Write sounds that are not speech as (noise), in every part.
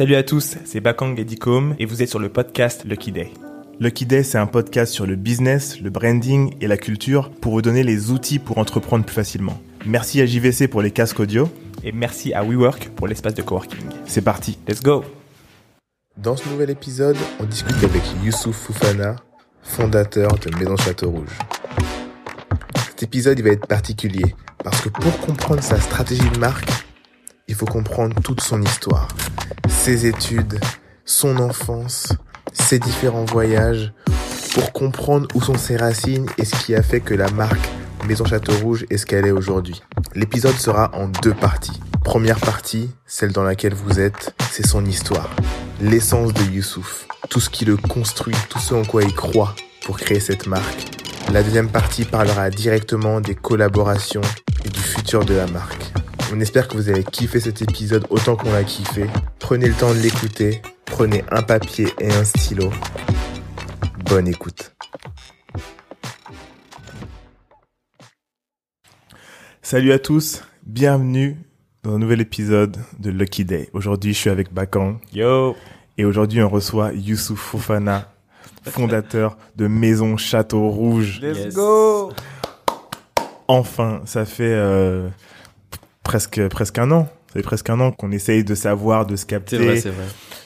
Salut à tous, c'est Bakang Edicom et vous êtes sur le podcast Lucky Day. Lucky Day, c'est un podcast sur le business, le branding et la culture pour vous donner les outils pour entreprendre plus facilement. Merci à JVC pour les casques audio et merci à WeWork pour l'espace de coworking. C'est parti, let's go Dans ce nouvel épisode, on discute avec Youssouf Foufana, fondateur de Maison Château Rouge. Cet épisode il va être particulier parce que pour comprendre sa stratégie de marque, il faut comprendre toute son histoire, ses études, son enfance, ses différents voyages, pour comprendre où sont ses racines et ce qui a fait que la marque Maison Château Rouge est ce qu'elle est aujourd'hui. L'épisode sera en deux parties. Première partie, celle dans laquelle vous êtes, c'est son histoire, l'essence de Youssouf, tout ce qui le construit, tout ce en quoi il croit pour créer cette marque. La deuxième partie parlera directement des collaborations et du futur de la marque. On espère que vous avez kiffé cet épisode autant qu'on l'a kiffé. Prenez le temps de l'écouter, prenez un papier et un stylo. Bonne écoute. Salut à tous, bienvenue dans un nouvel épisode de Lucky Day. Aujourd'hui, je suis avec Bakang. Yo Et aujourd'hui, on reçoit Youssouf Fofana, fondateur de Maison Château Rouge. Let's go Enfin, ça fait euh, presque presque un an. Ça fait presque un an qu'on essaye de savoir, de se capter. C'est vrai, c'est vrai.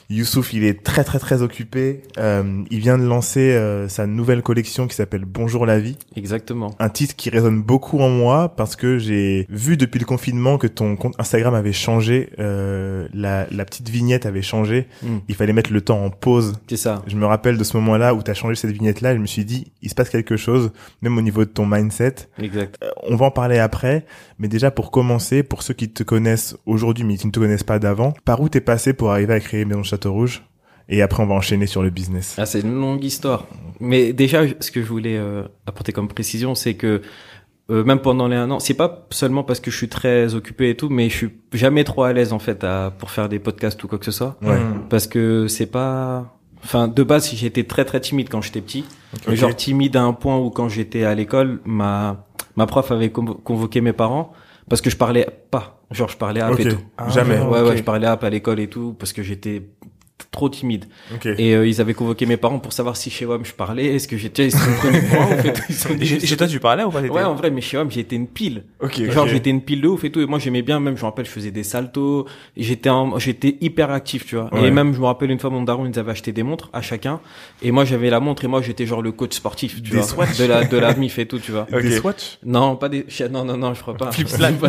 Youssouf, il est très très très occupé. Euh, il vient de lancer euh, sa nouvelle collection qui s'appelle Bonjour la vie. Exactement. Un titre qui résonne beaucoup en moi parce que j'ai vu depuis le confinement que ton compte Instagram avait changé, euh, la, la petite vignette avait changé. Mm. Il fallait mettre le temps en pause. C'est ça. Je me rappelle de ce moment-là où tu as changé cette vignette-là. Je me suis dit, il se passe quelque chose, même au niveau de ton mindset. Exact. Euh, on va en parler après, mais déjà pour commencer, pour ceux qui te connaissent aujourd'hui mais qui ne te connaissent pas d'avant, par où t'es passé pour arriver à créer Maison Château Rouge Et après, on va enchaîner sur le business. Ah, c'est une longue histoire. Mais déjà, ce que je voulais euh, apporter comme précision, c'est que euh, même pendant les un an, c'est pas seulement parce que je suis très occupé et tout, mais je suis jamais trop à l'aise en fait à, pour faire des podcasts ou quoi que ce soit, Ouais. parce que c'est pas. Enfin, de base, j'étais très très timide quand j'étais petit. Genre timide à un point où quand j'étais à l'école, ma ma prof avait convo- convoqué mes parents parce que je parlais pas. Genre je parlais app Ok. et tout. Jamais. Ouais Ok. ouais, je parlais app à l'école et tout parce que j'étais trop timide. Ok. Et euh, ils avaient convoqué mes parents pour savoir si chez WAM je parlais, est-ce que j'étais, ils se prenaient pour moi, en fait. Ils (laughs) Chez chez toi, tu parlais ou pas Ouais, en vrai, mais chez WAM, j'étais une pile. Ok. Genre, j'étais une pile de ouf et tout. Et moi, j'aimais bien, même, je me rappelle, je faisais des saltos. J'étais en- j'étais hyper actif, tu vois. Ouais. Et même, je me rappelle une fois, mon daron, ils nous avait acheté des montres à chacun. Et moi, j'avais la montre et moi, j'étais genre le coach sportif, tu Des vois. Swatch De la, de la MIF et tout, tu vois. (laughs) Des. Swatch Non, pas des, non, non, non, je crois pas. Flip (laughs) Je flag. sais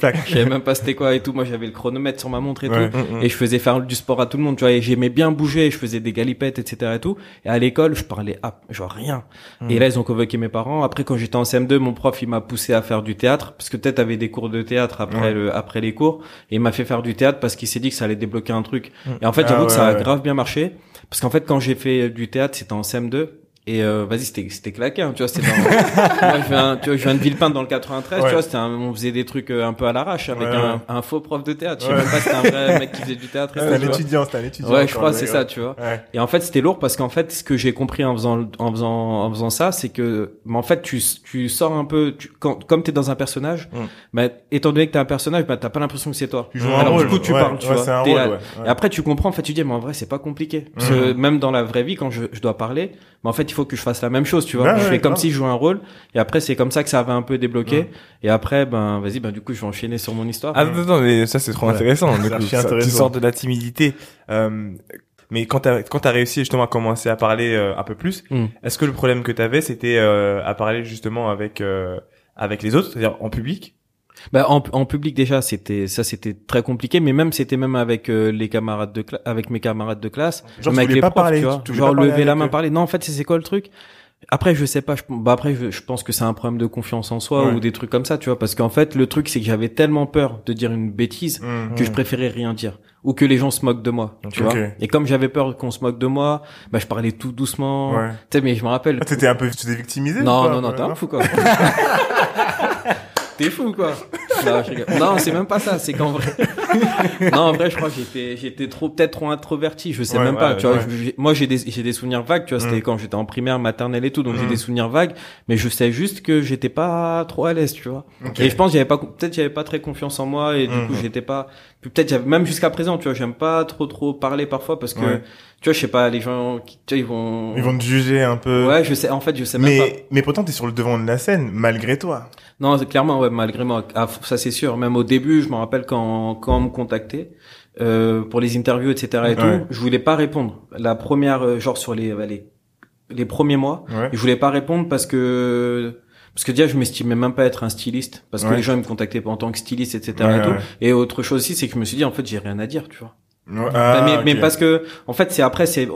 pas. Ouais, je savais même pas c'était quoi et tout. Moi, j'avais le chronomètre sur ma montre et Ouais. tout. Et je faisais faire du sport à tout le monde, tu vois. J'aimais bien bouger, je faisais des galipettes, etc. et tout. Et à l'école, je parlais ah, genre rien. Et là, ils ont convoqué mes parents. Après, quand j'étais en CM2, mon prof, il m'a poussé à faire du théâtre. Parce que peut-être avait des cours de théâtre après Ouais. le, après les cours. Et il m'a fait faire du théâtre parce qu'il s'est dit que ça allait débloquer un truc. Et en fait, Ah j'avoue que ça a ouais. grave bien marché. Parce qu'en fait, quand j'ai fait du théâtre, c'était en CM2. Et euh, vas-y, c'était c'était claqué, hein, tu vois, c'était dans... (laughs) Je viens, tu vois, je viens de Villepinte dans le 93, Ouais. tu vois, c'était un- on faisait des trucs euh, un peu à l'arrache avec Ouais, un, ouais. un faux prof de théâtre. Je sais même pas c'était un vrai (laughs) mec qui faisait du théâtre. tout, un tu étudiant, c'est un étudiant. Ouais, je crois, c'est ça, tu vois. Et en fait, c'était lourd parce qu'en fait, ce que j'ai compris en faisant, en faisant, en faisant ça, c'est que, mais en fait, tu, tu sors un peu, tu, quand, comme t'es dans un personnage, Mm. bah, étant donné que t'es un personnage, bah, t'as pas l'impression que c'est toi. Tu joues un Alors rôle. du coup, tu parles, tu vois. un rôle. Et après, tu comprends, en fait, tu dis, mais en vrai, c'est pas compliqué. Parce que même dans la vraie vie, quand je, je dois parler, mais en fait, il faut que je fasse la même chose, tu vois. Ouais, je ouais, fais comme si je jouais un rôle. Et après, c'est comme ça que ça avait un peu débloqué. Et après, ben, vas-y, ben, du coup, je vais enchaîner sur mon histoire. Ah, attends, mais ça c'est trop Ouais. intéressant. Du coup, ça- tu intéressant. sors de la timidité. Euh, mais quand t'as quand t'as réussi justement à commencer à parler euh, un peu plus, Mm. est-ce que le problème que t'avais c'était euh, à parler justement avec euh, avec les autres, c'est-à-dire en public? Bah, en, en public déjà, c'était ça, c'était très compliqué. Mais même, c'était même avec euh, les camarades de cla- avec mes camarades de classe, Genre, même tu avec voulais les pas profs, parler, tu vois. tu voulais Genre lever la main, eux. parler. Non, en fait, c'est c'est quoi le truc? Après, je sais pas. Je, bah après, je, je pense que c'est un problème de confiance en soi Ouais. ou des trucs comme ça, tu vois. Parce qu'en fait, le truc, c'est que j'avais tellement peur de dire une bêtise Mhm. que je préférais rien dire ou que les gens se moquent de moi, tu vois. Et comme j'avais peur qu'on se moque de moi, bah je parlais tout doucement. Ouais. Tu sais, mais je me rappelle. Ah, T'étais un peu, tu t'es victimisé ou Non, pas? non, non, t'es un fou, quoi. (laughs) t'es fou, quoi. Non, je rigole. Non, c'est même pas ça. C'est qu'en vrai, non, en vrai, je crois que j'étais, j'étais trop, peut-être trop introverti. Je sais Ouais, même pas. tu vois, moi, j'ai des, j'ai des souvenirs vagues. Tu vois, c'était Mm. quand j'étais en primaire, maternelle et tout. Donc, j'ai Mm. des souvenirs vagues. Mais je sais juste que j'étais pas trop à l'aise, tu vois. Et je pense j'avais pas, peut-être j'avais pas très confiance en moi et du coup, j'étais pas, peut-être j'avais, même jusqu'à présent, tu vois, j'aime pas trop trop parler parfois parce que, tu vois, je sais pas, les gens, tu vois, ils vont, Ils vont te juger un peu. ouais, je sais, en fait, je sais même pas. mais, mais pourtant, t'es sur le devant de la scène, malgré toi. Non, clairement, ouais, malgré moi, ah, ça c'est sûr. Même au début, je me rappelle quand, quand on me contactait euh, pour les interviews, etc. et tout, je voulais pas répondre. La première, euh, genre sur les, bah, les, les premiers mois, Ouais. je voulais pas répondre parce que parce que déjà je m'estimais même pas être un styliste parce que Ouais. les gens ils me contactaient en tant que styliste, etc. Et tout. Et autre chose aussi, c'est que je me suis dit en fait j'ai rien à dire, tu vois. Bah, Ah, mais, mais parce que en fait c'est après c'est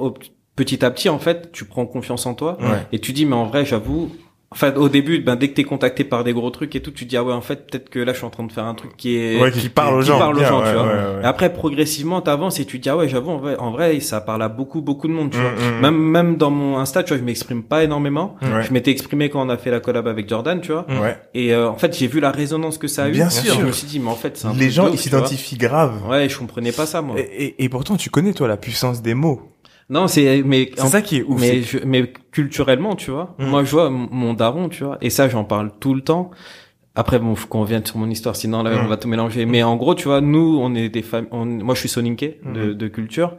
petit à petit en fait tu prends confiance en toi et tu dis mais en vrai j'avoue enfin au début ben dès que t'es contacté par des gros trucs et tout tu te dis ah ouais en fait peut-être que là je suis en train de faire un truc qui est Ouais, qui parle aux gens. parle aux gens ouais, tu vois ouais, et après progressivement t'avances et tu te dis ah ouais j'avoue en vrai, en vrai ça parle à beaucoup beaucoup de monde tu vois Mm, mm. même même dans mon insta tu vois je m'exprime pas énormément Ouais. je m'étais exprimé quand on a fait la collab avec Jordan tu vois et euh, en fait j'ai vu la résonance que ça a eu Bien sûr. je me suis dit mais en fait c'est un Les gens, ils s'identifient grave. ouais je comprenais pas ça moi Et, et, et pourtant, tu connais, toi, la puissance des mots. Non c'est mais C'est ça qui est ouf. mais je, mais culturellement tu vois Mm. moi je vois mon daron tu vois et ça j'en parle tout le temps après bon faut qu'on revienne sur mon histoire sinon là Mm. on va tout mélanger mais en gros tu vois nous on est des familles moi je suis soninké de, de culture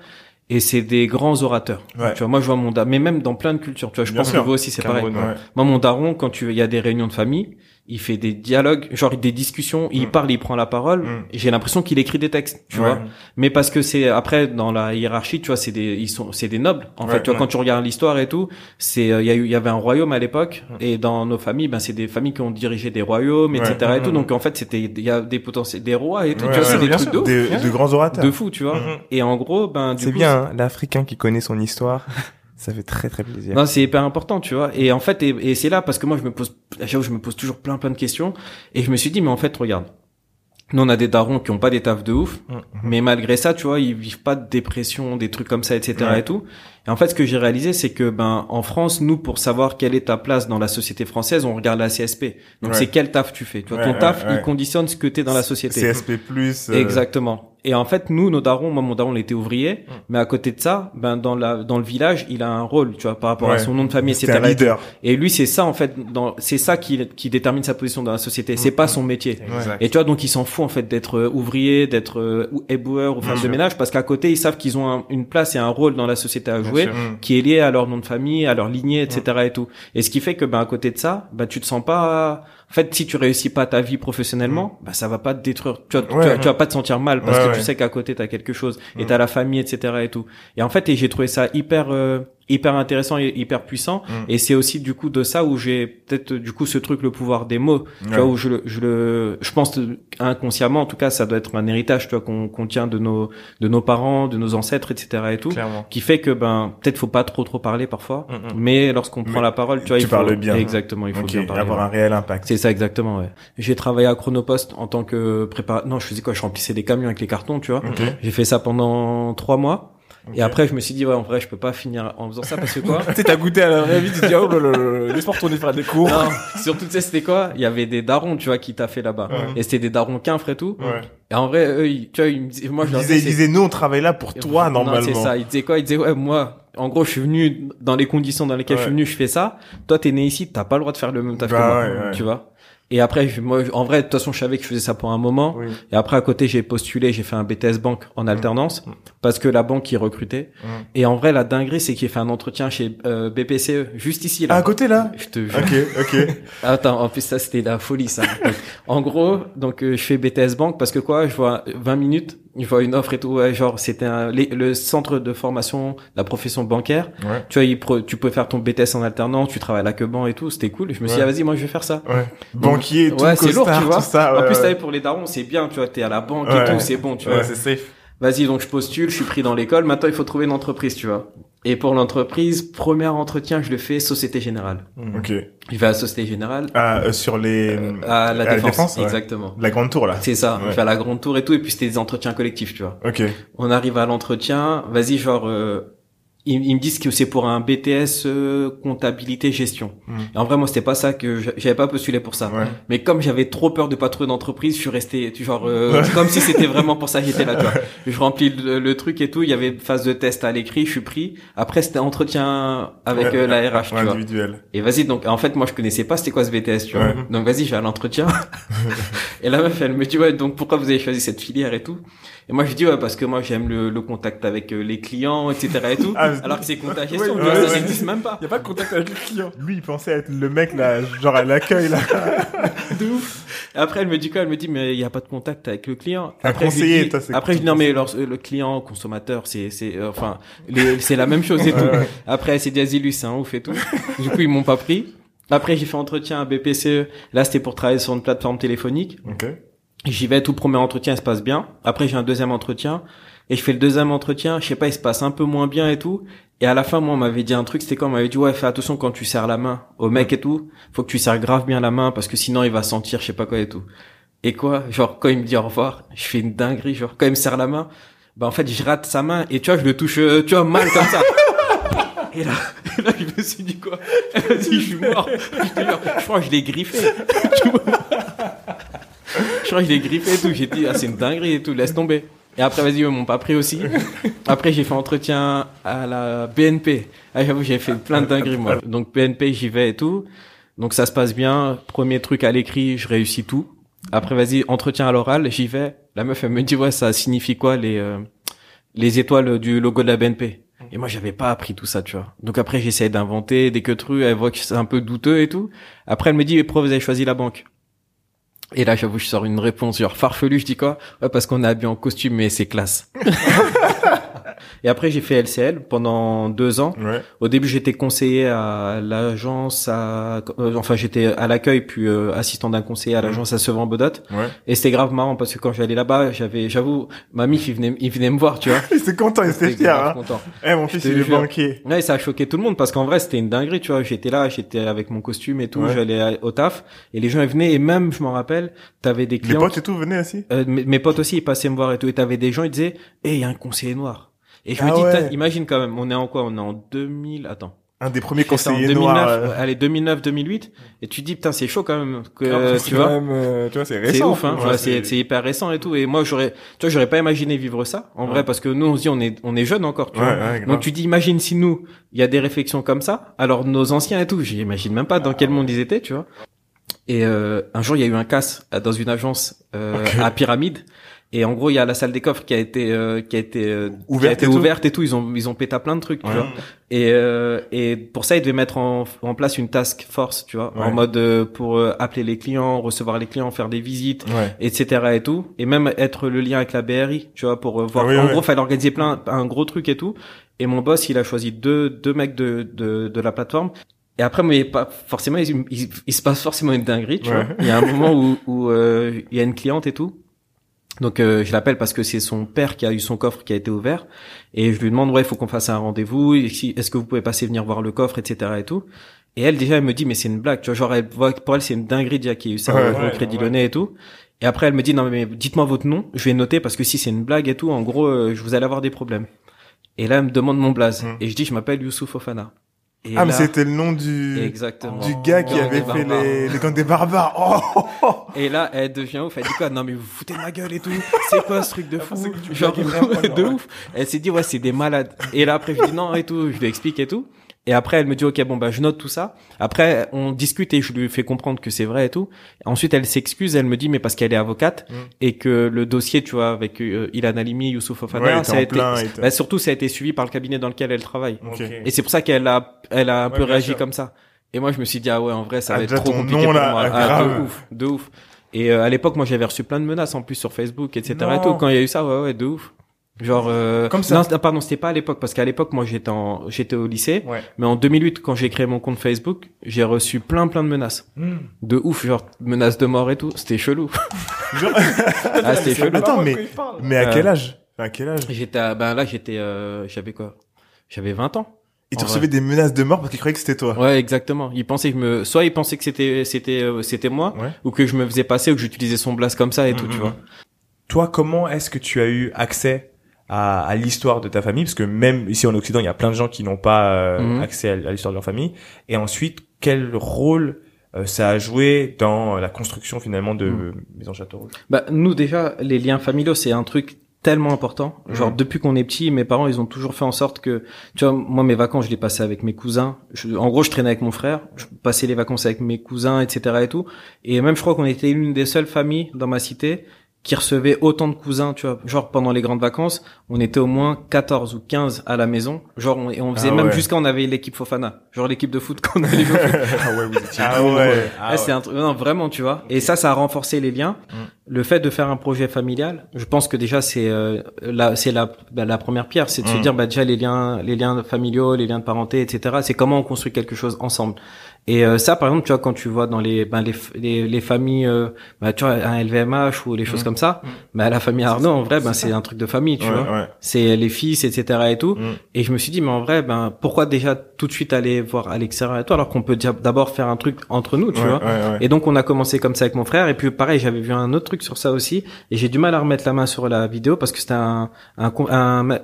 et c'est des grands orateurs Ouais. tu vois moi je vois mon daron mais même dans plein de cultures tu vois je Bien pense sûr. que vous aussi c'est pareil Ouais. moi mon daron quand tu il y a des réunions de famille il fait des dialogues genre des discussions il Mm. parle il prend la parole Mm. et j'ai l'impression qu'il écrit des textes tu Ouais. vois mais parce que c'est après dans la hiérarchie tu vois c'est des ils sont c'est des nobles en Ouais, fait tu vois ouais. quand tu regardes l'histoire et tout c'est euh, il y a eu il y avait un royaume à l'époque Mm. et dans nos familles ben c'est des familles qui ont dirigé des royaumes Ouais. etc et tout donc en fait c'était il y a des potentiels des rois et tout Ouais, tu vois ouais, c'est des trucs de Des- de grands orateurs. de fou tu vois Mhm. et en gros ben du C'est bien, hein, l'Africain qui connaît son histoire. (laughs) ça fait très très plaisir. non, c'est hyper important, tu vois. Et en fait, et, et c'est là parce que moi, je me pose, j'avoue, je me pose toujours plein plein de questions. Et je me suis dit, mais en fait, regarde, nous on a des darons qui ont pas des tafs de ouf, Mhm. mais malgré ça, tu vois, ils vivent pas de dépression, des trucs comme ça, etc. Ouais. et tout. Et en fait, ce que j'ai réalisé, c'est que ben en France, nous, pour savoir quelle est ta place dans la société française, on regarde la CSP. Donc Ouais. c'est quel taf tu fais. Tu vois, Ouais, ton taf, il conditionne ce que t'es dans la société. CSP+. euh, Exactement. Et en fait, nous, nos darons, moi, mon daron, il était ouvrier, Mm. mais à côté de ça, ben dans la dans le village, il a un rôle, tu vois, par rapport à son nom de famille, etc. un leader. Et lui, c'est ça en fait, dans, c'est ça qui, qui détermine sa position dans la société. C'est pas son métier. Exact. Et tu vois, donc il s'en fout en fait d'être euh, ouvrier, d'être euh, ou éboueur ou femme de ménage, parce qu'à côté, ils savent qu'ils ont un- une place et un rôle dans la société à jouer, Mm. qui est lié à leur nom de famille, à leur lignée, etc. et tout. Et ce qui fait que ben à côté de ça, ben tu te sens pas. En fait, si tu réussis pas ta vie professionnellement, ben ça va pas te détruire. Tu, vois, tu Ouais. vas- tu vas pas te sentir mal parce Ouais, que tu sais qu'à côté t'as quelque chose et Mm. t'as la famille, etc. et tout. Et en fait, et j'ai trouvé ça hyper euh, hyper intéressant et hyper puissant. Mm. Et c'est aussi du coup de ça où j'ai peut-être du coup ce truc le pouvoir des mots tu vois où je le je le je pense inconsciemment en tout cas ça doit être un héritage tu vois qu'on qu'on tient de nos de nos parents de nos ancêtres etc et tout Clairement. qui fait que ben peut-être faut pas trop trop parler parfois Mm, mm. mais lorsqu'on prend la parole tu vois tu il faut parles bien. exactement il faut Ok, bien parler avoir un réel impact. C'est ça exactement ouais j'ai travaillé à Chronopost en tant que préparateur non je faisais quoi? Je remplissais des camions avec les cartons tu vois Ok. j'ai fait ça pendant trois mois et après je me suis dit ouais en vrai je peux pas finir en faisant ça parce que quoi? (laughs) Tu sais, t'as goûté à la vraie vie, tu te dis, oh là, laisse-moi retourner faire des cours. non, surtout tu sais c'était quoi? Il y avait des darons tu vois qui t'a fait là-bas Ouais. et c'était des darons quinfres et tout Ouais. Et en vrai, eux, ils- tu vois, ils me disaient, moi, je leur disais, disait, nous, on travaille là pour toi, Non, normalement. c'est ça. Ils disaient quoi? Ils disaient, ouais, moi, en gros, je suis venu dans les conditions dans lesquelles je suis venu, je fais ça. Toi, t'es né ici, t'as pas le droit de faire le même taf Bah que moi. ouais, ouais. Tu vois? Et après, moi, en vrai, de toute façon, je savais que je faisais ça pour un moment. Oui. Et après, à côté, j'ai postulé, j'ai fait un BTS banque en alternance Mm. parce que la banque, ils recrutait. Mm. Et en vrai, la dinguerie, c'est j'ai fait un entretien chez euh, BPCE, juste ici, là. à côté, là? Je te jure. Ok, ok. (laughs) Attends, en plus ça c'était la folie ça. (laughs) Donc, en gros, donc euh, je fais BTS Banque parce que quoi, je vois 20 minutes, je vois une offre et tout, ouais, genre c'était le centre de formation la profession bancaire. Ouais. Tu vois, il pro- tu peux faire ton BTS en alternance, tu travailles à la Queban et tout, c'était cool. Je me suis dit ah, vas-y, moi je vais faire ça. Ouais. Banquier, tout, ouais, c'est lourd, tu vois. ça. en plus, t'avais pour les darons, c'est bien, tu vois, t'es à la banque et tout, c'est bon, tu vois. C'est safe. Vas-y, donc je postule, je suis pris dans l'école. Maintenant, il faut trouver une entreprise, tu vois. Et pour l'entreprise, premier entretien, je le fais Société Générale. Ok. Je vais à Société Générale, Ah, euh, sur les... à la à défense, ouais. exactement. La grande tour, là. C'est ça, Ouais. on fait à la grande tour et tout, et puis c'était des entretiens collectifs, tu vois. Ok. On arrive à l'entretien, vas-y, genre, euh, ils, ils me disent que c'est pour un BTS euh, comptabilité gestion. Et en vrai, moi, c'était pas ça que j'a- j'avais pas postulé pour ça. Ouais. Mais comme j'avais trop peur de pas trouver d'entreprise, je suis resté tu- genre euh, comme si c'était vraiment pour ça que j'étais là. Tu vois. (laughs) Je remplis le, le truc et tout. Il y avait phase de test à l'écrit, je suis pris. Après, c'était entretien avec Ouais, euh, la RH. Tu vois. individuel. Et vas-y, donc en fait, moi, je connaissais pas c'était quoi ce BTS. Tu vois. Donc vas-y, je vais à l'entretien. (laughs) et la meuf, elle me dit ouais, donc pourquoi vous avez choisi cette filière et tout? Et moi, je dis ouais parce que moi, j'aime le, le contact avec euh, les clients, etc. et tout. Ah, Alors que c'est compta gestion, Ouais, tu vois, ouais, ça ouais. n'existe même pas. Y a pas de contact avec le client. Lui, il pensait être le mec là, genre à l'accueil là. (laughs) de ouf. Après, elle me dit quoi? Elle me dit, mais il n'y a pas de contact avec le client. Un Après, je lui conseiller, dis- toi, c'est Après, je dis, non, mais leur- le client, consommateur, c'est, c'est, euh, enfin, les- c'est la même chose et tout. Après, vas-y, lui, c'est un ouf et tout. Du coup, ils m'ont pas pris. Après, j'ai fait entretien à BPCE. Là, c'était pour travailler sur une plateforme téléphonique. Ok. J'y vais, tout premier entretien, il se passe bien. Après, j'ai un deuxième entretien. Et je fais le deuxième entretien, je sais pas, il se passe un peu moins bien et tout. Et à la fin, moi, on m'avait dit un truc, c'était quoi? On m'avait dit, ouais, fais attention quand tu serres la main au mec et tout. Faut que tu serres grave bien la main parce que sinon, il va sentir, je sais pas quoi et tout. Et quoi? Genre, quand il me dit au revoir, je fais une dinguerie. Genre, quand il me serre la main, bah, en fait, je rate sa main et tu vois, je le touche, euh, tu vois, mal comme ça. (laughs) Et là, et là, je me suis dit quoi? (laughs) Dit, je suis mort. (laughs) Je, te jure, je crois que je l'ai griffé. (laughs) Je crois que je l'ai griffé et tout. J'ai dit, ah, c'est une dinguerie et tout, laisse tomber. Et après, vas-y, ils m'ont pas pris aussi. (laughs) Après, j'ai fait entretien à la BNP. Ah, j'avoue, j'ai fait plein de dingueries, moi. Donc, BNP, j'y vais et tout. Donc, ça se passe bien. Premier truc à l'écrit, je réussis tout. Après, vas-y, entretien à l'oral, j'y vais. La meuf, elle me dit, ouais, ça signifie quoi, les, euh, les étoiles du logo de la BNP? Et moi, j'avais pas appris tout ça, tu vois. Donc après, j'essaie d'inventer des que trucs. Elle voit que c'est un peu douteux et tout. Après, elle me dit, mais pourquoi vous avez choisi la banque? Et là, j'avoue, je sors une réponse genre farfelu. Je dis quoi? Ouais, parce qu'on est habillé en costume, mais c'est classe. (laughs) et après, j'ai fait LCL pendant deux ans. Ouais. Au début, j'étais conseiller à l'agence, à, euh, enfin, j'étais à l'accueil, puis euh, assistant d'un conseiller à l'agence à Sevran-Bodot. Ouais. Et c'était grave marrant parce que quand j'allais là-bas, j'avais, j'avoue, ma mif, il venait, il venait me voir, tu vois. (laughs) Il était content, il était fier. Hein. content. Eh, mon fils, il est banquier. Ouais, ça a choqué tout le monde parce qu'en vrai, c'était une dinguerie, tu vois. J'étais là, j'étais avec mon costume et tout, Ouais. j'allais au taf et les gens ils venaient et même, je m'en rappelle, t'avais des Les clients. potes et tout venaient aussi? Euh, mes, mes potes aussi, ils passaient me voir et tout. Et t'avais des gens, ils disaient, eh, il y a un conseiller noir. Et je me Ah dis, ouais. putain, imagine quand même, on est en quoi? On est en 2000, attends. Un des premiers conseillers 2009, noirs. euh, allez, 2009, 2008. Et tu te dis, putain, c'est chaud quand même, que, ah, tu c'est vois. quand même, euh, tu vois, c'est C'est récent. ouf, hein. Ouais, Ouais, c'est, c'est hyper récent et tout. Et moi, j'aurais, tu vois, j'aurais pas imaginé vivre ça, en vrai, parce que nous, on se dit, on est, on est jeunes encore, tu Ouais, vois. Donc tu dis, imagine si nous, il y a des réflexions comme ça, alors nos anciens et tout, j'imagine même pas dans quel monde ils étaient, tu vois. Et euh, un jour, il y a eu un casse euh, dans une agence euh, à Pyramide. Et en gros, il y a la salle des coffres qui a été euh, qui a été euh, Ouverte qui a été et tout ouverte et tout. Ils ont ils ont pété à plein de trucs, tu vois. Et euh, et pour ça, ils devaient mettre en, en place une task force, tu vois, Ouais. en mode euh, pour euh, appeler les clients, recevoir les clients, faire des visites, Ouais. etc. et tout. Et même être le lien avec la BRI, tu vois, pour euh, voir. Ah oui, en gros, fallait organiser plein un gros truc et tout. Et mon boss, il a choisi deux deux mecs de de, de la plateforme. Et après, mais pas forcément, il, il- il se passe forcément une dinguerie, tu Ouais. vois. Il y a un moment où où euh, il y a une cliente et tout. Donc euh, je l'appelle parce que c'est son père qui a eu son coffre qui a été ouvert. Et je lui demande ouais il faut qu'on fasse un rendez-vous. Est-ce que vous pouvez passer venir voir le coffre etc et tout. Et elle déjà elle me dit mais c'est une blague. Tu vois genre elle voit pour elle c'est une dinguerie déjà qu'il y a eu ça Ouais, au, au ouais, Crédit ouais. Lyonnais et tout. Et après elle me dit non mais dites-moi votre nom. Je vais noter parce que si c'est une blague et tout en gros euh, je vous allez avoir des problèmes. Et là elle me demande mon blaze. Mm. et je dis je m'appelle Youssouf Fofana et Ah, mais c'était le nom du, exactement du gars qui avait fait les, les gangs des barbares. Oh, oh, Et là, elle devient ouf. Elle dit quoi? Non, mais vous foutez de ma gueule et tout. C'est quoi ce truc de fou? que tu Genre, (laughs) de ouf. Elle s'est dit, ouais, c'est des malades. Et là, après, je dis non et tout. Je lui explique et tout. Et après, elle me dit, ok, bon, bah, je note tout ça. Après, on discute et je lui fais comprendre que c'est vrai et tout. Ensuite, elle s'excuse. Elle me dit, mais parce qu'elle est avocate Mm. et que le dossier, tu vois, avec euh, Ilan Halimi, Youssouf Ouais, était ça a été, plein, bah, surtout, ça a été suivi par le cabinet dans lequel elle travaille. Et c'est pour ça qu'elle a, elle a un Ouais, peu réagi sûr. comme ça. Et moi, je me suis dit, ah ouais, en vrai, ça Ah, va être trop ton compliqué nom, pour là, moi. ah, grave. de ouf, de ouf. Et euh, à l'époque, moi, j'avais reçu plein de menaces en plus sur Facebook, etc. Non. Et tout. Quand il y a eu ça, ouais, ouais, de ouf. Genre, euh... Comme ça. Non, c'était- pardon, c'était pas à l'époque, parce qu'à l'époque, moi, j'étais en, j'étais au lycée. Ouais. Mais en 2008, quand j'ai créé mon compte Facebook, j'ai reçu plein, plein de menaces. Hmm. De ouf, genre, menaces de mort et tout. C'était chelou. (laughs) Genre- ah, c'était chelou. Attends, mais, mais à Euh, quel âge? À quel âge? J'étais, à- ben là, j'étais, euh, j'avais quoi? J'avais 20 ans. Et tu recevais des menaces de mort parce qu'ils croyaient que c'était toi? Ouais, exactement. Il pensait que je me, soit il pensait que c'était, c'était, euh, c'était moi, Ouais. ou que je me faisais passer, ou que j'utilisais son blast comme ça et tout, tu vois. Toi, comment est-ce que tu as eu accès à, à l'histoire de ta famille, parce que même ici en Occident, il y a plein de gens qui n'ont pas euh, Mhm. accès à, à l'histoire de leur famille. Et ensuite, quel rôle euh, ça a joué dans la construction finalement de Mhm. Maison Château Rouge Bah, nous déjà, les liens familiaux, c'est un truc tellement important. Genre Mhm. depuis qu'on est petit, mes parents, ils ont toujours fait en sorte que, tu vois, moi mes vacances, je les passais avec mes cousins. Je- en gros, je traînais avec mon frère, je passais les vacances avec mes cousins, etc. et tout. Et même, je crois qu'on était l'une des seules familles dans ma cité qui recevait autant de cousins, tu vois. Genre pendant les grandes vacances, on était au moins 14 ou 15 à la maison. Genre on, et on faisait Ah même ouais. jusqu'à on avait l'équipe Fofana, genre l'équipe de foot (laughs) qu'on allait jouer ah ouais, vous étiez Ah nombreux. ouais. Ah, c'est un truc, non, vraiment, tu vois. Et ça, ça a renforcé les liens. Mm. Le fait de faire un projet familial, je pense que déjà, c'est, euh, la, c'est la, bah, la première pierre, c'est de se Mm. dire, bah, déjà, les liens, les liens familiaux, les liens de parenté, etc. C'est comment on construit quelque chose ensemble. Et euh, ça, par exemple, tu vois, quand tu vois dans les, ben, les, les, les familles, euh, bah, tu vois, un LVMH ou les choses Mm. comme ça, Mm. bah, la famille Arnaud, en vrai, ben, c'est un truc de famille, tu Ouais, vois. ouais. C'est les fils, etc. et tout. Mm. Et je me suis dit, mais en vrai, ben, pourquoi déjà tout de suite aller voir à l'extérieur et tout, alors qu'on peut d'abord faire un truc entre nous, tu Ouais, vois. ouais, ouais. Et donc on a commencé comme ça avec mon frère et puis pareil j'avais vu un autre truc sur ça aussi et j'ai du mal à remettre la main sur la vidéo parce que c'était un un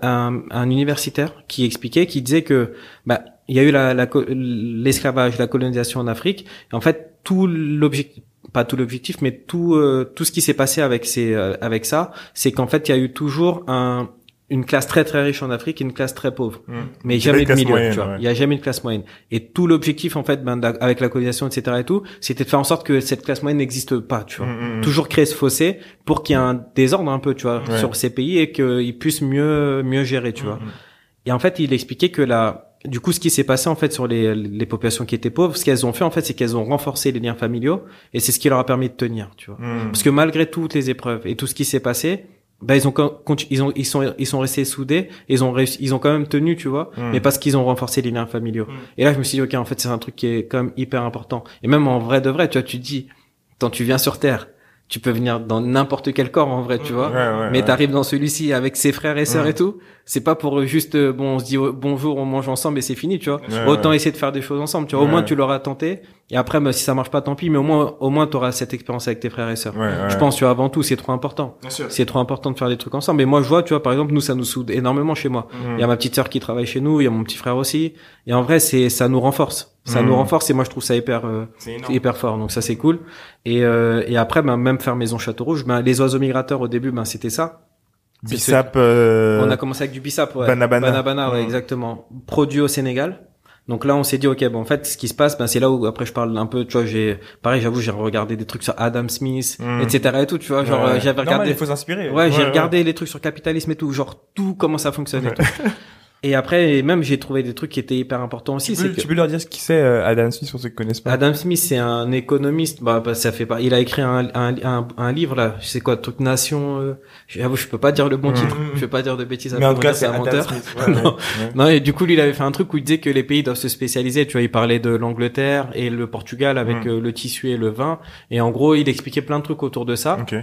un un universitaire qui expliquait qui disait que bah il y a eu la la l'esclavage la colonisation en Afrique et en fait tout l'objectif pas tout l'objectif mais tout euh, tout ce qui s'est passé avec ces euh, avec ça c'est qu'en fait il y a eu toujours un une classe très très riche en Afrique et une classe très pauvre Mm. mais jamais une de milieu, moyenne, tu vois. ouais. Il y a jamais de classe moyenne. Et tout l'objectif, en fait, ben, avec la colonisation, etc. et tout, c'était de faire en sorte que cette classe moyenne n'existe pas, tu vois. Mm, mm, mm. Toujours créer ce fossé pour qu'il y ait un désordre un peu, tu vois, Ouais. sur ces pays et qu'ils puissent mieux, mieux gérer, tu vois. Et en fait, il expliquait que la, du coup, ce qui s'est passé, en fait, sur les, les populations qui étaient pauvres, ce qu'elles ont fait, en fait, c'est qu'elles ont renforcé les liens familiaux et c'est ce qui leur a permis de tenir, tu vois. mm. Parce que malgré toutes les épreuves et tout ce qui s'est passé, bah ils ont ils ont ils sont ils sont restés soudés, ils ont réussi, ils ont quand même tenu, tu vois, Mm. mais parce qu'ils ont renforcé les liens familiaux. Et là je me suis dit OK, en fait, c'est un truc qui est quand même hyper important. Et même en vrai de vrai, tu vois, tu dis quand tu viens sur terre, tu peux venir dans n'importe quel corps en vrai, tu vois. Ouais, ouais, mais ouais. t'arrives dans celui-ci avec ses frères et sœurs Mm. et tout, c'est pas pour juste euh, bon on se dit oh, bonjour, on mange ensemble et c'est fini, tu vois. Autant essayer de faire des choses ensemble, tu vois. Au moins tu l'auras tenté et après bah, si ça marche pas tant pis, mais au moins au moins tu auras cette expérience avec tes frères et sœurs. Ouais, ouais. Je pense, tu vois, avant tout, c'est trop important. C'est trop important de faire des trucs ensemble. Et moi, je vois, tu vois, par exemple, nous, ça nous soude énormément chez moi. Mm. Il y a ma petite sœur qui travaille chez nous, il y a mon petit frère aussi. Et en vrai, c'est, ça nous renforce. Ça nous renforce et moi, je trouve ça hyper, euh, hyper fort. Donc ça, c'est cool. Et, euh, et après, ben, même faire Maison Château Rouge, ben, les oiseaux migrateurs, au début, ben, c'était ça. Bissap, euh, On a commencé avec du bissap, ouais. Banabana. Banabana, ouais, Mm. exactement. Produit au Sénégal. Donc là, on s'est dit, ok, bon, en fait, ce qui se passe, ben, c'est là où, après, je parle un peu, tu vois, j'ai, pareil, j'avoue, j'ai regardé des trucs sur Adam Smith, Mm. etc. et tout, tu vois, genre, Ouais. euh, j'avais regardé. il faut s'inspirer. Ouais, j'ai regardé les trucs sur capitalisme et tout, genre tout comment ça fonctionne et tout. (laughs) Et après, même j'ai trouvé des trucs qui étaient hyper importants aussi. Tu peux, que tu peux leur dire ce qui c'est euh, Adam Smith pour ceux qui connaissent pas. Adam Smith, c'est un économiste. Bah, bah, ça fait pas. Il a écrit un, un, un, un livre là. C'est quoi, truc nation. Euh... J'avoue, je peux pas dire le bon Mhm. titre. Je peux pas dire de bêtises. Mais en tout cas, c'est un menteur. (laughs) Ouais, Non. ouais. Non, et du coup, lui, il avait fait un truc où il disait que les pays doivent se spécialiser. Tu vois, il parlait de l'Angleterre et le Portugal avec Mhm. euh, le tissu et le vin. Et en gros, il expliquait plein de trucs autour de ça. Ok.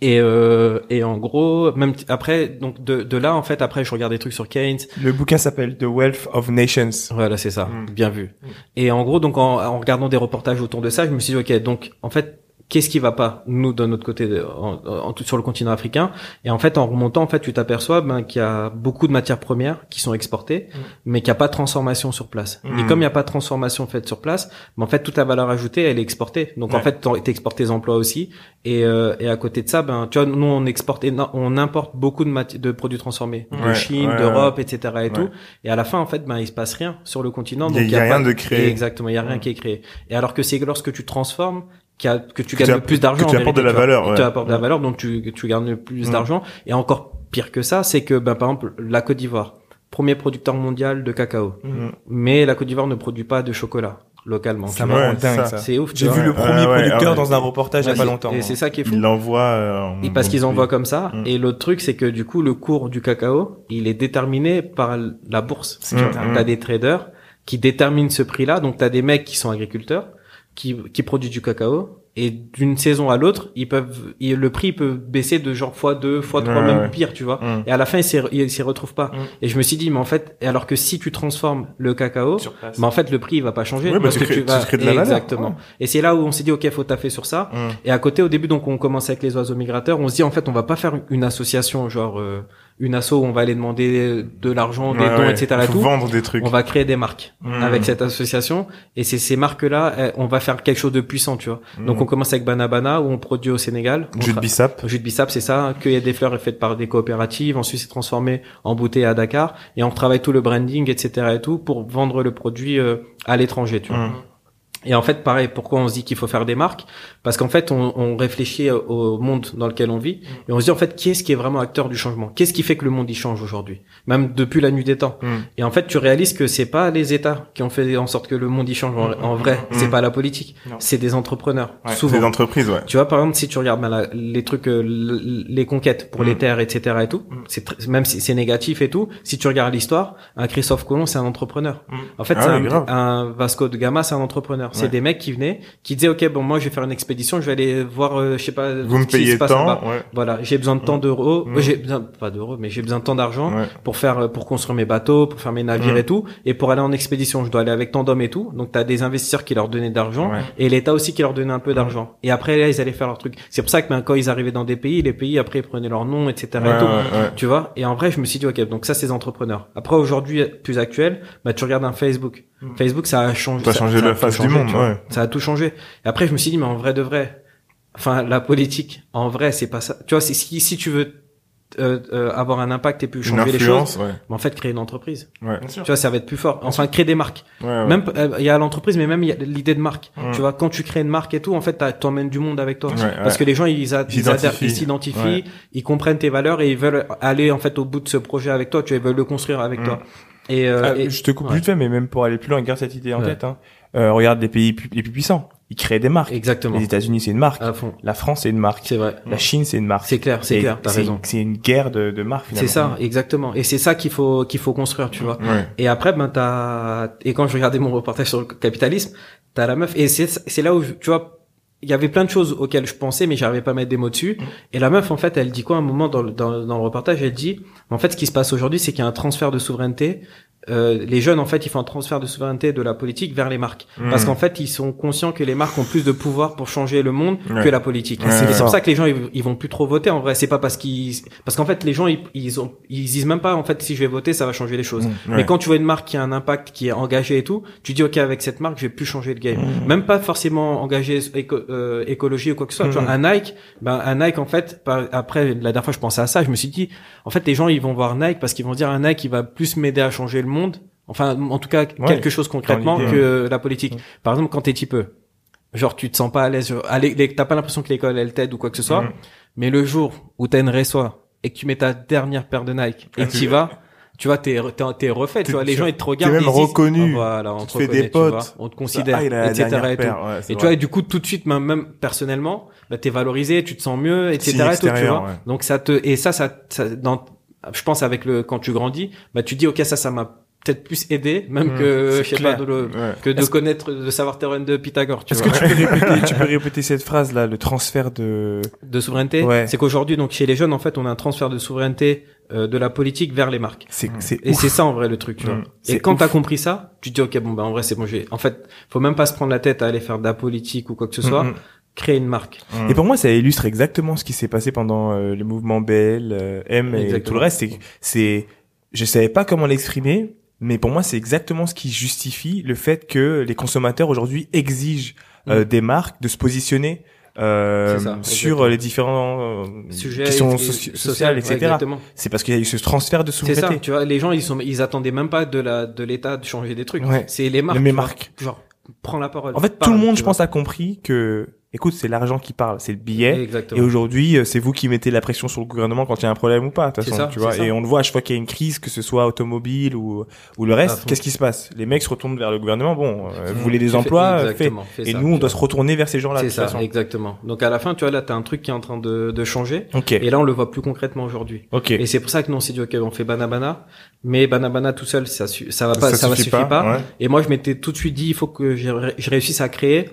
Et, euh, et en gros, même t- après, donc de, de là, en fait, après, je regarde des trucs sur Keynes. Le bouquin s'appelle The Wealth of Nations. Voilà, c'est ça. Mm. Bien vu. Et en gros, donc, en, en regardant des reportages autour de ça, je me suis dit, ok, donc, en fait, qu'est-ce qui va pas, nous, de notre côté, en, en- sur le continent africain? Et en fait, en remontant, en fait, tu t'aperçois, ben, qu'il y a beaucoup de matières premières qui sont exportées, mais qu'il n'y a pas de transformation sur place. Mm. Et comme il n'y a pas de transformation faite sur place, ben, en fait, toute la valeur ajoutée, elle est exportée. Donc, en fait, t'exportes tes emplois aussi. Et, euh, et à côté de ça, ben, tu vois, nous, on exporte, on importe beaucoup de matières, de produits transformés. De Ouais, Chine, ouais, d'Europe, etc. et Ouais. tout. Et à la fin, en fait, ben, il se passe rien sur le continent. Il y a- donc il y a pas rien de créé. Exactement, il y a rien Ouais. qui est créé. Et alors que c'est lorsque tu transformes a- que tu Que gagnes tu le plus d'argent. que tu apportes de la tu valeur, ouais. Tu apportes de la valeur, donc tu, que tu gagnes le plus Mm. d'argent. Et encore pire que ça, c'est que, ben, par exemple, la Côte d'Ivoire, premier producteur mondial de cacao. Mm. Mais la Côte d'Ivoire ne produit pas de chocolat localement. Ça. Ouais. C'est ouf, J'ai vu le premier ouais, producteur ouais. dans un reportage il y a pas longtemps. Et c'est ça qui est fou. Il l'envoie. euh, en- Et parce qu'ils en- envoient comme ça. Mm. Et l'autre truc, c'est que du coup, le cours du cacao, il est déterminé par la bourse. Mm, mm. T'as des traders qui déterminent ce prix-là. Donc, t'as des mecs qui sont agriculteurs, qui, qui produisent du cacao. Et d'une saison à l'autre, ils peuvent, le prix peut baisser de genre fois deux, fois trois, Ouais, même ouais. pire, tu vois. Mm. Et à la fin, ils s'y, ils s'y retrouvent pas. Mm. Et je me suis dit, mais en fait, alors que si tu transformes le cacao, mais en fait, le prix, il va pas changer. Ouais, bah, parce tu que crées- tu tu vas, crées de la exactement. Et c'est là où on s'est dit, OK, faut taffer sur ça. Mm. Et à côté, au début, donc, on commence avec les oiseaux migrateurs. On se dit, en fait, on va pas faire une association, genre, euh, une asso où on va aller demander de l'argent, des Ouais, dons, ouais. etc. Tout. vendre des trucs. On va créer des marques Mm. avec cette association et c'est ces marques-là, eh, on va faire quelque chose de puissant, tu vois. Mm. Donc on commence avec Banabana où on produit au Sénégal. Jus de bissap. Jus de bissap, c'est ça. Cueillir des fleurs est fait par des coopératives. Ensuite, c'est transformé en bouteille à Dakar. Et on travaille tout le branding, etc. et tout pour vendre le produit euh, à l'étranger, tu vois. Mm. Et en fait, pareil, pourquoi on se dit qu'il faut faire des marques? Parce qu'en fait, on, on réfléchit au monde dans lequel on vit et on se dit en fait, qui est-ce qui est vraiment acteur du changement? Qu'est-ce qui fait que le monde y change aujourd'hui? Même depuis la nuit des temps. Mm. Et en fait, tu réalises que c'est pas les États qui ont fait en sorte que le monde y change en, en vrai. C'est Mm. pas la politique. C'est des entrepreneurs. Ouais, souvent. Des entreprises, ouais. Tu vois, par exemple, si tu regardes ben, la- les trucs, euh, les conquêtes pour Mm. les terres, etc. et tout, Mm. c'est tr- même si c'est négatif et tout. Si tu regardes l'histoire, un Christophe Colomb, c'est un entrepreneur. Mm. En fait, Ah c'est un Vasco de Gama, c'est un entrepreneur. C'est Ouais. des mecs qui venaient, qui disaient, ok, bon, moi, je vais faire une expédition, je vais aller voir, euh, je sais pas, Vous me qui se payez passe tant, ouais. Voilà, j'ai besoin de tant d'euros, j'ai besoin, pas d'euros, mais j'ai besoin de tant d'argent pour faire, pour construire mes bateaux, pour faire mes navires et tout, et pour aller en expédition, je dois aller avec tant d'hommes et tout. Donc, t'as des investisseurs qui leur donnaient d'argent, et l'État aussi qui leur donnait un peu d'argent. Et après, là, ils allaient faire leur truc. C'est pour ça que ben, quand ils arrivaient dans des pays, les pays, après, ils prenaient leur nom, etc. Et tout. Tu vois? Et en vrai, je me suis dit, ok, donc ça, c'est des entrepreneurs. Après, aujourd'hui, plus actuel, bah, tu regardes un Facebook. Mm. Facebook, ça a changé. Ça a changé la tout face du changé, monde, tu vois. ouais. Ça a tout changé. Et après, je me suis dit, mais en vrai de vrai, enfin, la politique, en vrai, c'est pas ça. Tu vois, si, si tu veux euh, euh, avoir un impact et puis changer les choses, ouais. mais en fait, créer une entreprise. Ouais. Tu vois, ça va être plus fort. Enfin, créer des marques. Ouais, ouais. Même, euh, il y a l'entreprise, mais même il y a l'idée de marque. Mm. Tu vois, quand tu crées une marque et tout, en fait, t'emmènes du monde avec toi. Ouais, Parce que les gens, ils, a- ils adhèrent, S'identifient. ils s'identifient, Ouais. ils comprennent tes valeurs et ils veulent aller, en fait, au bout de ce projet avec toi. Tu vois, ils veulent le construire avec Mm. toi. Et, euh, Ah, et- je te coupe ouais. vite fait, mais même pour aller plus loin, garde cette idée en Ouais. tête. Hein. Euh, regarde les pays pu- les plus puissants. Ils créent des marques. Exactement. Les États-Unis, c'est une marque. À fond. La France, c'est une marque. C'est vrai. La Chine, c'est une marque. C'est clair, c'est clair, t'as raison. C'est une guerre de, de marques finalement. C'est ça, exactement. Et c'est ça qu'il faut, qu'il faut construire, tu vois. Ouais. Et après, ben, t'as, et quand je regardais mon reportage sur le capitalisme, t'as la meuf, et c'est, c'est là où, tu vois, il y avait plein de choses auxquelles je pensais, mais j'arrivais pas à mettre des mots dessus. Et la meuf, en fait, elle dit quoi à un moment dans le, dans, dans le reportage? Elle dit, en fait, ce qui se passe aujourd'hui, c'est qu'il y a un transfert de souveraineté. Euh, les jeunes, en fait, ils font un transfert de souveraineté de la politique vers les marques. Mm. Parce qu'en fait, ils sont conscients que les marques ont plus de pouvoir pour changer le monde Ouais. que la politique. Ouais, c'est pour ça que les gens, ils, ils vont plus trop voter. En vrai, c'est pas parce qu'ils, parce qu'en fait, les gens, ils, ils ont, ils disent même pas, en fait, si je vais voter, ça va changer les choses. Mm. Mais Ouais. quand tu vois une marque qui a un impact, qui est engagée et tout, tu dis ok avec cette marque, je vais plus changer le game. Mm. Même pas forcément engagé éco- euh, écologie ou quoi que ce soit. Tu vois, un Nike, ben un Nike en fait. par- après la dernière fois, je pensais à ça, je me suis dit, en fait, les gens ils vont voir Nike parce qu'ils vont dire un Nike il va plus m'aider à changer le monde. Enfin, en tout cas, quelque chose concrètement que la politique. Par exemple, quand t'es typeux, genre tu te sens pas à l'aise, t'as pas l'impression que l'école elle t'aide ou quoi que ce soit. Mais le jour où t'as une résoie et que tu mets ta dernière paire de Nike et Ah, tu vas, tu vois, t'es, t'es, refait, tu vois, les gens ils te regardent. même ils disent, reconnu. ah, voilà, on tu te reconnaît, des vois, potes. on te considère, Ah, etc. dernière et tout. paire, Et tu vois, et du coup, tout de suite, même, même personnellement, bah, t'es valorisé, tu te sens mieux, etc. Et tout, tu vois. Donc ça te, et ça, ça, ça, dans, je pense avec le, quand tu grandis, bah, tu dis, ok, ça, ça m'a peut-être plus aidé, même Mm, que, c'est je sais clair. pas, de le, Ouais. que de Est-ce- connaître, de savoir théorème de Pythagore, tu Est-ce vois. que tu peux (laughs) répéter, tu peux répéter cette phrase là, le transfert de. de souveraineté, Ouais. c'est qu'aujourd'hui, donc, chez les jeunes, en fait, on a un transfert de souveraineté, euh, de la politique vers les marques. C'est, c'est Et ouf. c'est ça en vrai le truc, tu vois. Mm. Et quand ouf. t'as compris ça, tu te dis ok bon bah en vrai c'est bon j'ai. En fait, faut même pas se prendre la tête à aller faire de la politique ou quoi que ce soit. Mm, mm. Créer une marque. Et pour moi, ça illustre exactement ce qui s'est passé pendant euh, le mouvement BL, euh, M et Exactement. tout le reste. C'est, c'est, je savais pas comment l'exprimer, mais pour moi, c'est exactement ce qui justifie le fait que les consommateurs aujourd'hui exigent euh, des marques de se positionner euh, Mm. Ça, sur les différents euh, Sujet questions et- soci- et- sociales, ouais, etc. exactement. c'est parce qu'il y a eu ce transfert de C'est ça. souveraineté. Tu vois, les gens ils sont ils attendaient même pas de la de l'État de changer des trucs. Ouais. C'est les marques. Vois. marques. Genre prends la parole. En fait, tout le monde, je pense, a compris que, écoute, c'est l'argent qui parle, c'est le billet. Exactement. Et aujourd'hui, euh, c'est vous qui mettez la pression sur le gouvernement quand il y a un problème ou pas, de toute C'est façon, ça, tu vois. Et on le voit à chaque fois qu'il y a une crise, que ce soit automobile ou, ou le reste, fond. qu'est-ce qui se passe? Les mecs se retournent vers le gouvernement, bon, euh, vous voulez des emplois, euh, fait. Et ça, nous, on doit se retourner vers ces gens-là, C'est ça, façon. exactement. Donc à la fin, tu vois là, t'as un truc qui est en train de, de changer. Ok. Et là, on le voit plus concrètement aujourd'hui. Ok. Et c'est pour ça que nous on s'est dit ok, on fait Banabana, mais Banabana tout seul, ça ça va pas, ça, va suffit pas. ouais. Et moi, je m'étais tout de suite dit, il faut que je réussisse à créer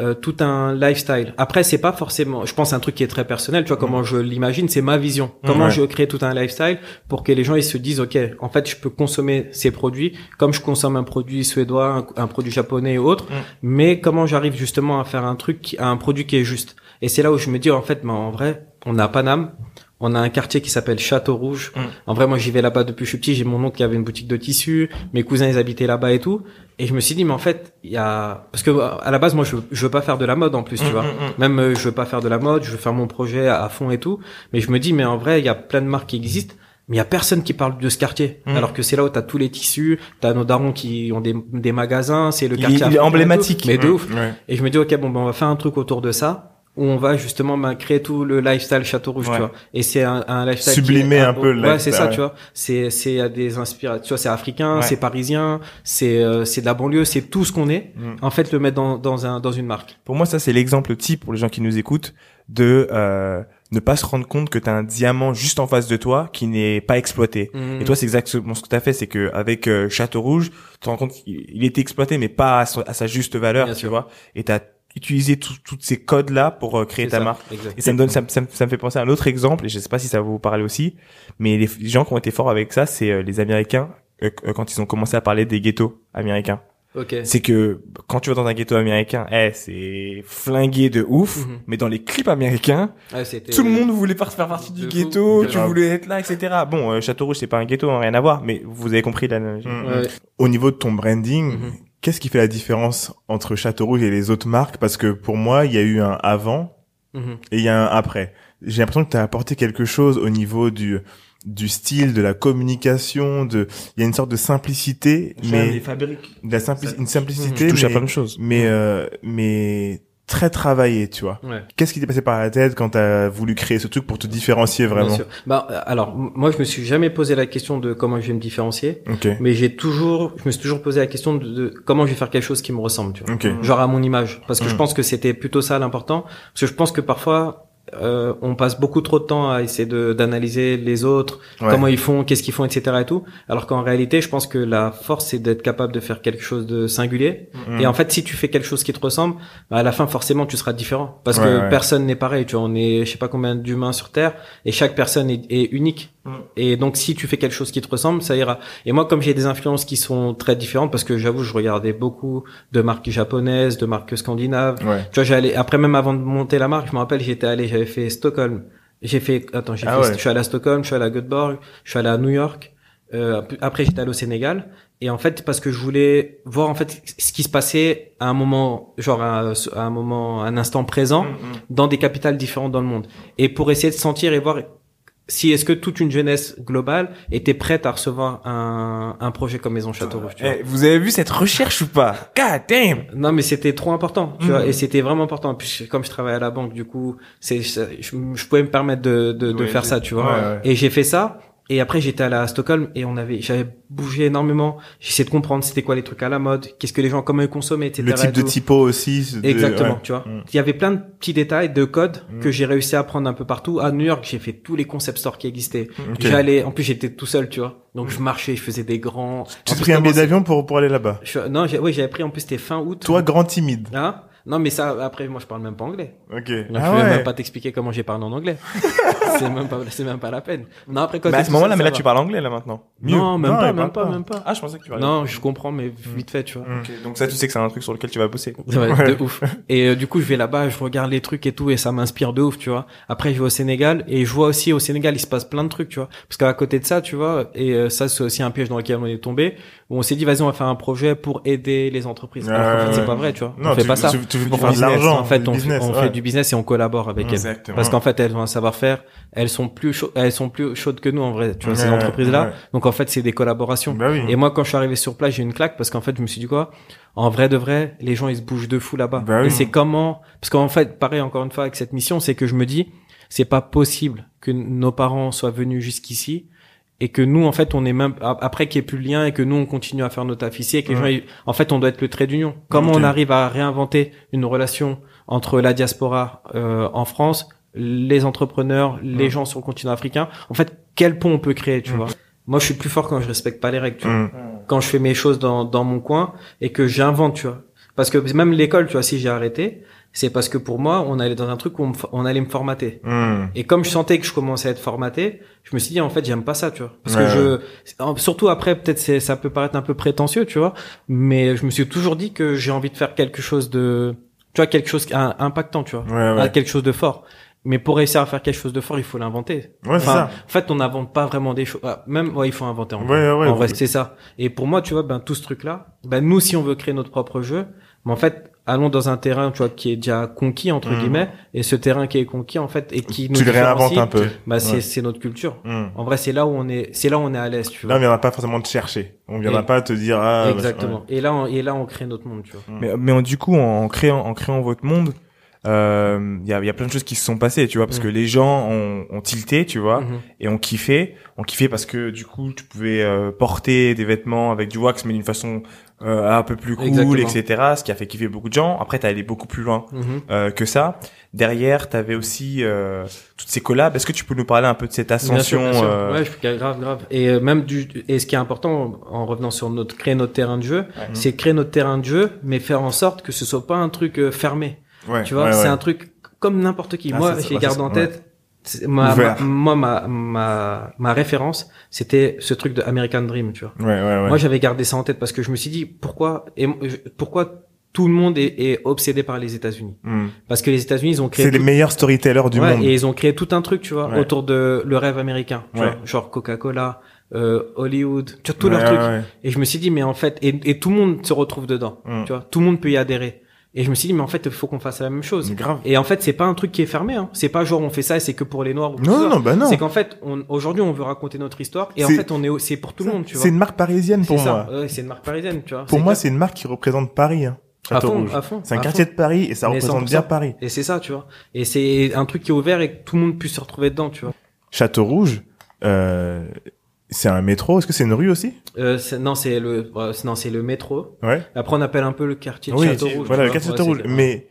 euh, tout un lifestyle. Après, c'est pas forcément, je pense, un truc qui est très personnel. Tu vois comment je l'imagine, c'est ma vision. Comment Ouais. je crée tout un lifestyle pour que les gens ils se disent, ok, en fait, je peux consommer ces produits comme je consomme un produit suédois, un, un produit japonais et autres. Mm. Mais comment j'arrive justement à faire un truc, qui- un produit qui est juste? Et c'est là où je me dis, en fait, ben, en vrai, on a Paname. On a un quartier qui s'appelle Château Rouge. Mm. En vrai, moi, j'y vais là-bas depuis que je suis petit. J'ai mon oncle qui avait une boutique de tissus. Mes cousins, ils habitaient là-bas et tout. Et je me suis dit, mais en fait, il y a, parce que à la base, moi, je, je veux pas faire de la mode en plus, tu Mm, vois. mm. Même, euh, je veux pas faire de la mode. Je veux faire mon projet à fond et tout. Mais je me dis, mais en vrai, il y a plein de marques qui existent. Mais il y a personne qui parle de ce quartier. Alors que c'est là où t'as tous les tissus, t'as nos darons qui ont des, des magasins, c'est le Il, quartier. il est et tout. emblématique. Mais de Mm. ouf. Et je me dis, ok, bon, ben, on va faire un truc autour de ça, où on va justement ben, créer tout le lifestyle Château Rouge, Ouais. tu vois. Et c'est un, un lifestyle. Sublimer un peu le Ouais, c'est ça, ouais. tu vois. C'est, c'est à des inspirations, tu vois, c'est africain, Ouais. c'est parisien, c'est, euh, c'est de la banlieue, c'est tout ce qu'on est. Mm. En fait, le mettre dans, dans un, dans une marque. Pour moi, ça c'est l'exemple type pour les gens qui nous écoutent de euh, ne pas se rendre compte que tu as un diamant juste en face de toi qui n'est pas exploité. Et toi, c'est exactement ce que tu as fait, c'est que avec euh, Château Rouge, tu te rends compte qu'il il était exploité, mais pas à, son- à sa juste valeur, Bien tu sûr. vois. Et tu as utilisé tous ces codes-là pour euh, créer ta ça, marque. exact. Et ça me donne, ça, me- ça, me- ça me fait penser à un autre exemple, et je sais pas si ça va vous parler aussi, mais les, les gens qui ont été forts avec ça, c'est euh, les Américains euh, euh, quand ils ont commencé à parler des ghettos américains. Ok. C'est que quand tu vas dans un ghetto américain, eh, c'est flingué de ouf, Mhm. mais dans les clips américains, tout le monde voulait pas faire partie du ghetto, tu Grave. voulais être là, etc. Bon, euh, Château Rouge, c'est pas un ghetto, hein, rien à voir, mais vous avez compris l'analogie. Mm. Ouais. Au niveau de ton branding, Mhm. Qu'est-ce qui fait la différence entre Château Rouge et les autres marques? Parce que pour moi, il y a eu un avant Mhm. et il y a un après. J'ai l'impression que tu as apporté quelque chose au niveau du du style, de la communication, de il y a une sorte de simplicité, mais fabriques. de la simpli- une simplicité, Mhm. mais, touche à plein de choses. mais euh, mais très travaillée, tu vois. Ouais. Qu'est-ce qui t'est passé par la tête quand t'as voulu créer ce truc pour te différencier Bien vraiment sûr. Bah, alors, moi, je me suis jamais posé la question de comment je vais me différencier, Ok, mais j'ai toujours, je me suis toujours posé la question de, de comment je vais faire quelque chose qui me ressemble, tu vois. ok. genre à mon image parce que je Mm. pense que c'était plutôt ça l'important parce que je pense que parfois euh, on passe beaucoup trop de temps à essayer de d'analyser les autres Ouais. comment ils font qu'est-ce qu'ils font etc et tout alors qu'en réalité je pense que la force c'est d'être capable de faire quelque chose de singulier Mm. et en fait si tu fais quelque chose qui te ressemble bah, à la fin forcément tu seras différent parce Ouais, que ouais. personne n'est pareil tu vois on est je sais pas combien d'humains sur terre et chaque personne est, est unique Mm. et donc si tu fais quelque chose qui te ressemble ça ira et moi comme j'ai des influences qui sont très différentes parce que j'avoue je regardais beaucoup de marques japonaises, de marques scandinaves. Ouais. Tu vois, j'allais après même avant de monter la marque, je me rappelle, j'étais allé, j'avais fait Stockholm. J'ai fait attends, j'ai Ah fait ouais. je suis allé à Stockholm, je suis allé à Göteborg, je suis allé à New York. Euh, après j'étais allé au Sénégal et en fait parce que je voulais voir en fait ce qui se passait à un moment genre à, à un moment à un instant présent dans des capitales différentes dans le monde et pour essayer de sentir et voir si est-ce que toute une jeunesse globale était prête à recevoir un, un projet comme Maison Château Rouge. tu vois? Eh, vous avez vu cette recherche ou pas? God damn Non, mais c'était trop important, tu vois, et c'était vraiment important. Puis comme je travaille à la banque, du coup, c'est, je, je pouvais me permettre de, de, de Ouais, faire ça, tu vois. ouais, ouais. Et j'ai fait ça. Et après, j'étais allé à Stockholm et on avait, j'avais bougé énormément. J'essayais de comprendre c'était quoi les trucs à la mode, qu'est-ce que les gens, comment ils consommaient, etc. Le type et de typo aussi. de- Exactement, ouais. tu vois. Mm. Il y avait plein de petits détails, de codes Mm. que j'ai réussi à prendre un peu partout. À New York, j'ai fait tous les concept stores qui existaient. Ok. J'allais, en plus, j'étais tout seul, tu vois. Donc, je marchais, je faisais des grands. Tu plus, pris un billet d'avion pour pour aller là-bas? je- Non, oui, j'avais pris, en plus, c'était fin août. Toi, grand timide. Hein? Non, mais ça, après, moi, je parle même pas anglais. Ok. Donc, Ah je vais ouais. même pas t'expliquer comment j'ai parlé en anglais. (laughs) c'est même pas, c'est même pas la peine. Non, après, quand Mais à t'es ce moment-là, mais là, tu parles anglais là maintenant. Non, même pas, même pas, même pas. Ah, je pensais que tu parlais. Non, je comprends, mais vite fait, tu vois. Ok, Donc ça, tu sais que c'est un truc sur lequel tu vas bosser. Ouais, de ouf. Et euh, du coup, je vais là-bas, je regarde les trucs et tout, et ça m'inspire de ouf, tu vois. Après, je vais au Sénégal, et je vois aussi au Sénégal, il se passe plein de trucs, tu vois. Parce qu'à côté de ça, tu vois, et euh, ça, c'est aussi un piège dans lequel on est tombé, où on s'est dit, vas-y, on va faire un projet pour aider les entreprises. Alors qu'en fait, c'est pas vrai, tu vois. Non, on fait tu, pas ça. Tu, fais faire de business. l'argent. En fait, on, business, on ouais. fait du business et on collabore avec elles. Exactement. Parce qu'en fait, elles ont un savoir-faire, elles sont plus chaudes, elles sont plus chaudes que nous, en vrai, tu vois, ces Ouais, entreprises-là. ouais. Donc, en fait, c'est des collaborations. Bah oui. Et moi, quand je suis arrivé sur place, j'ai eu une claque parce qu'en fait, je me suis dit quoi? En vrai de vrai, les gens ils se bougent de fou là-bas. Bah oui. Et c'est comment? Parce qu'en fait, pareil encore une fois avec cette mission, c'est que je me dis, c'est pas possible que nos parents soient venus jusqu'ici et que nous, en fait, on est même après qu'il y ait plus le lien et que nous on continue à faire nos taf ici et que les Ouais. gens, en fait, on doit être le trait d'union. Comment on arrive à réinventer une relation entre la diaspora euh, en France, les entrepreneurs, les Ouais. gens sur le continent africain? En fait, quel pont on peut créer, tu Ouais. vois? Moi, je suis plus fort quand je respecte pas les règles. Tu vois Mm. quand je fais mes choses dans, dans mon coin et que j'invente, tu vois. Parce que même l'école, tu vois, si j'ai arrêté, c'est parce que pour moi, on allait dans un truc où on, allait me formater. Mm. Et comme je sentais que je commençais à être formaté, je me suis dit, en fait, j'aime pas ça, tu vois. Parce Ouais, que je, surtout après, peut-être c'est, ça peut paraître un peu prétentieux, tu vois, mais je me suis toujours dit que j'ai envie de faire quelque chose de, tu vois, quelque chose, un, impactant, tu vois. Ouais, ouais. Ah, quelque chose de fort. Mais pour réussir à faire quelque chose de fort, il faut l'inventer. Ouais, Enfin, ça. en fait, on n'invente pas vraiment des choses. Ah, Même, ouais, il faut inventer. En, Ouais, en vrai, c'est ça. Et pour moi, tu vois, ben tout ce truc-là, ben nous, si on veut créer notre propre jeu, mais en fait, allons dans un terrain, tu vois, qui est déjà conquis entre Mhm. guillemets, et ce terrain qui est conquis, en fait, et qui nous Tu le réinventes un peu. Bah, c'est Ouais. c'est notre culture. Hmm. En vrai, c'est là où on est, c'est là où on est à l'aise, tu Là, on vois. viendra pas forcément te chercher. On viendra Et- pas te dire ah. bah, Exactement. Et là, on, et là, on crée notre monde, tu vois. ouais. Mais, mais du coup, en créant, en créant votre monde, euh, il y, a, y a plein de choses qui se sont passées, tu vois, parce Mm. que les gens ont, ont tilté, tu vois, Mhm. et ont kiffé. On kiffé parce que du coup, tu pouvais euh, porter des vêtements avec du wax, mais d'une façon euh, un peu plus cool, Exactement. etc. Ce qui a fait kiffer beaucoup de gens. Après, t'as allé beaucoup plus loin euh, que ça. Derrière, t'avais aussi euh, toutes ces collabs. Est-ce que tu peux nous parler un peu de cette Bien sûr, ascension bien sûr. euh, Ouais, grave, grave. Et euh, même du, et ce qui est important, en revenant sur notre, créer notre terrain de jeu, c'est créer notre terrain de jeu, mais faire en sorte que ce soit pas un truc euh, fermé. Ouais, Tu vois, ouais, c'est ouais. un truc comme n'importe qui. Ah, Moi, j'ai ouais, garde en tête. Ma, moi, ma, ma, ma référence, c'était ce truc de American Dream, tu vois. Ouais, ouais, ouais. Moi, j'avais gardé ça en tête parce que je me suis dit, pourquoi, et, je- pourquoi tout le monde est, est obsédé par les États-Unis? Hmm. Parce que les États-unis, ils ont créé C'est les meilleurs storytellers du Ouais, monde. Et ils ont créé tout un truc, tu vois, Ouais. autour de le rêve américain. Tu Ouais. vois, genre Coca-Cola, euh, Hollywood, tu vois, tous leurs trucs. Et je me suis dit, mais en fait, et, et tout le monde se retrouve dedans. Mm. Tu vois, tout le monde peut y adhérer. Et je me suis dit, mais en fait, il faut qu'on fasse la même chose. C'est grave. Et en fait, c'est pas un truc qui est fermé. Hein. C'est pas genre on fait ça et c'est que pour les noirs. Ou Non, ça. non, bah non. C'est qu'en fait, aujourd'hui, on veut raconter notre histoire et en fait, on est, c'est pour tout le monde, tu vois. C'est une marque parisienne pour moi. Ouais, c'est une marque parisienne, tu vois. Pour moi, c'est une marque qui représente Paris. Hein. à Château à fond. C'est un à quartier fond. de Paris et ça Mais représente 100%. bien Paris. Et c'est ça, tu vois. Et c'est un truc qui est ouvert et que tout le monde puisse se retrouver dedans, tu vois. Château Rouge, euh, c'est un métro? Est-ce que c'est une rue aussi? Euh, non, c'est le, euh, non, c'est le métro. Ouais. Après, on appelle un peu le quartier de Oui, Château Rouge. voilà, le quartier Ouais, Château Rouge. Mais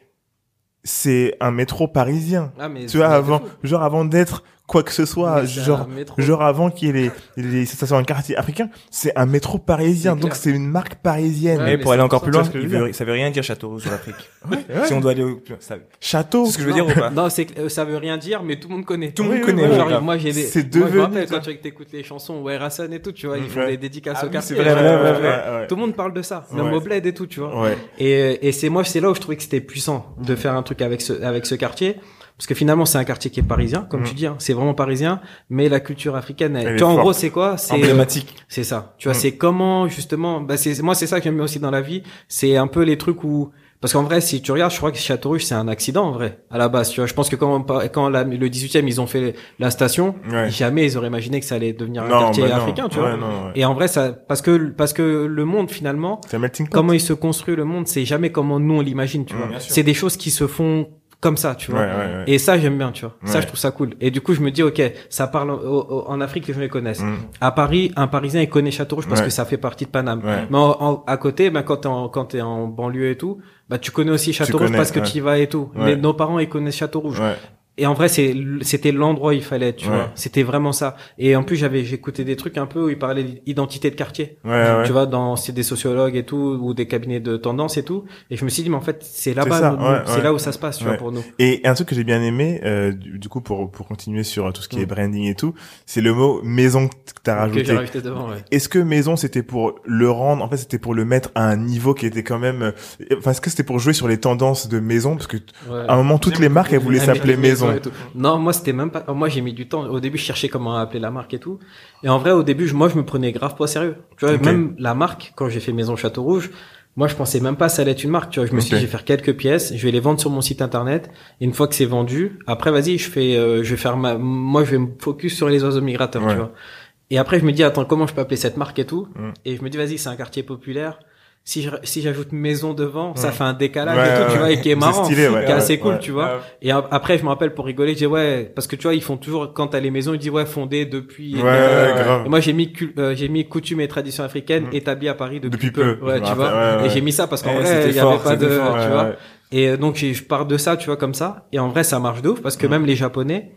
c'est un métro parisien. Ah, mais Tu vois, avant, genre avant d'être quoi que ce soit, genre, genre avant qu'il y ait les, les, ça soit un quartier africain, c'est un métro parisien. Donc c'est une marque parisienne. Ouais, Mais mais pour aller encore plus loin, il veut- ça veut rien dire Château sur l'Afrique. (laughs) Ouais. Si on doit aller au... ça- Château. C'est ce que je veux dire ou pas Non, c'est que, euh, ça veut rien dire, mais tout le monde connaît. Tout le monde Oui, connaît, oui, genre, moi, j'ai des, C'est moi, je me devenu rappelle ça. quand tu écoutes les chansons, ouais, Hassan et tout, tu vois, ils font des dédicaces Ah au quartier. Tout le monde parle de ça, même au bled et tout, tu vois. Et, et c'est moi, c'est là où je trouvais que c'était puissant de faire un truc avec ce, avec ce quartier. Parce que finalement, c'est un quartier qui est parisien, comme Mhm. tu dis, hein, c'est vraiment parisien, mais la culture africaine, elle- tu vois, en gros, c'est quoi? C'est, Emblématique. c'est ça. Tu vois, Mm. c'est comment, justement, bah, c'est, moi, c'est ça que j'aime aussi dans la vie. C'est un peu les trucs où, parce qu'en vrai, si tu regardes, je crois que Château Rouge, c'est un accident, en vrai, à la base, tu vois. Je pense que quand, quand la- le 18e, ils ont fait la station, Ouais. jamais ils auraient imaginé que ça allait devenir un quartier bah africain, tu Ouais, vois. non, ouais. Et en vrai, ça, parce que, parce que le monde, finalement, comment il se construit le monde, c'est jamais comment nous on l'imagine, tu Mm, vois. C'est des choses qui se font comme ça, tu vois. ouais, ouais. Et ça, j'aime bien, tu vois. Ça, je trouve ça cool. Et du coup, je me dis, ok, ça parle au- au- en Afrique, les gens les connaissent. Mm. À Paris, un Parisien, il connaît Château-Rouge parce que ça fait partie de Paname. Mais en- en- à côté, ben, quand t'es en, quand t'es en banlieue et tout, bah, tu connais aussi Château-Rouge parce que tu y vas et tout. Mais nos parents, ils connaissent Château-Rouge. Et en vrai, c'est, c'était l'endroit où il fallait tu Ouais. vois. C'était vraiment ça. Et en plus, j'avais, j'écoutais des trucs un peu où ils parlaient d'identité de quartier. Ouais, ouais. Tu vois, dans, c'est des sociologues et tout, ou des cabinets de tendance et tout. Et je me suis dit, mais en fait, c'est là-bas, ça, nous, ouais, c'est ouais. là où ça se passe, tu Ouais. vois, pour nous. Et un truc que j'ai bien aimé, euh, du, du coup, pour, pour continuer sur tout ce qui est Mm. branding et tout, c'est le mot maison que t'as Que rajouté. j'ai rajouté devant, ouais. Est-ce que maison c'était pour le rendre, en fait c'était pour le mettre à un niveau qui était quand même, euh, enfin est-ce que c'était pour jouer sur les tendances de maison? Parce que Ouais. à un moment toutes les marques elles voulaient s'appeler mais- maison. et tout. Non, moi c'était même pas. Moi j'ai mis du temps. Au début je cherchais comment appeler la marque et tout. Et en vrai au début moi je me prenais grave pas sérieux. Tu vois même la marque quand j'ai fait Maison Château Rouge, moi je pensais même pas que ça allait être une marque. Tu vois je me suis dit je vais faire quelques pièces, je vais les vendre sur mon site internet. Et une fois que c'est vendu, après vas-y je fais, euh, je vais faire ma, moi je vais me focus sur les oiseaux migrateurs. Ouais. Tu vois. Et après je me dis attends comment je peux appeler cette marque et tout? Mm. Et je me dis vas-y c'est un quartier populaire. Si je- si j'ajoute maison devant, ça Mm. fait un décalage Ouais, et tout, ouais, tu vois, et qui est marrant, qui est assez cool, tu vois. Et après, je me rappelle pour rigoler, je dis ouais, parce que tu vois, ils font toujours quand t'as les maisons, ils disent ouais, fondées depuis. Ouais, et, ouais, grave. et moi, j'ai mis euh, j'ai mis coutume et tradition africaine Mm. établies à Paris depuis, Depuis peu, Ouais, tu vois. Et j'ai mis ça parce qu'en Eh, vrai, il y fort, avait pas de, fort, tu vois. Et euh, donc j'ai- je pars de ça, tu vois, comme ça. Et en vrai, ça marche de ouf parce que Mm. même les Japonais,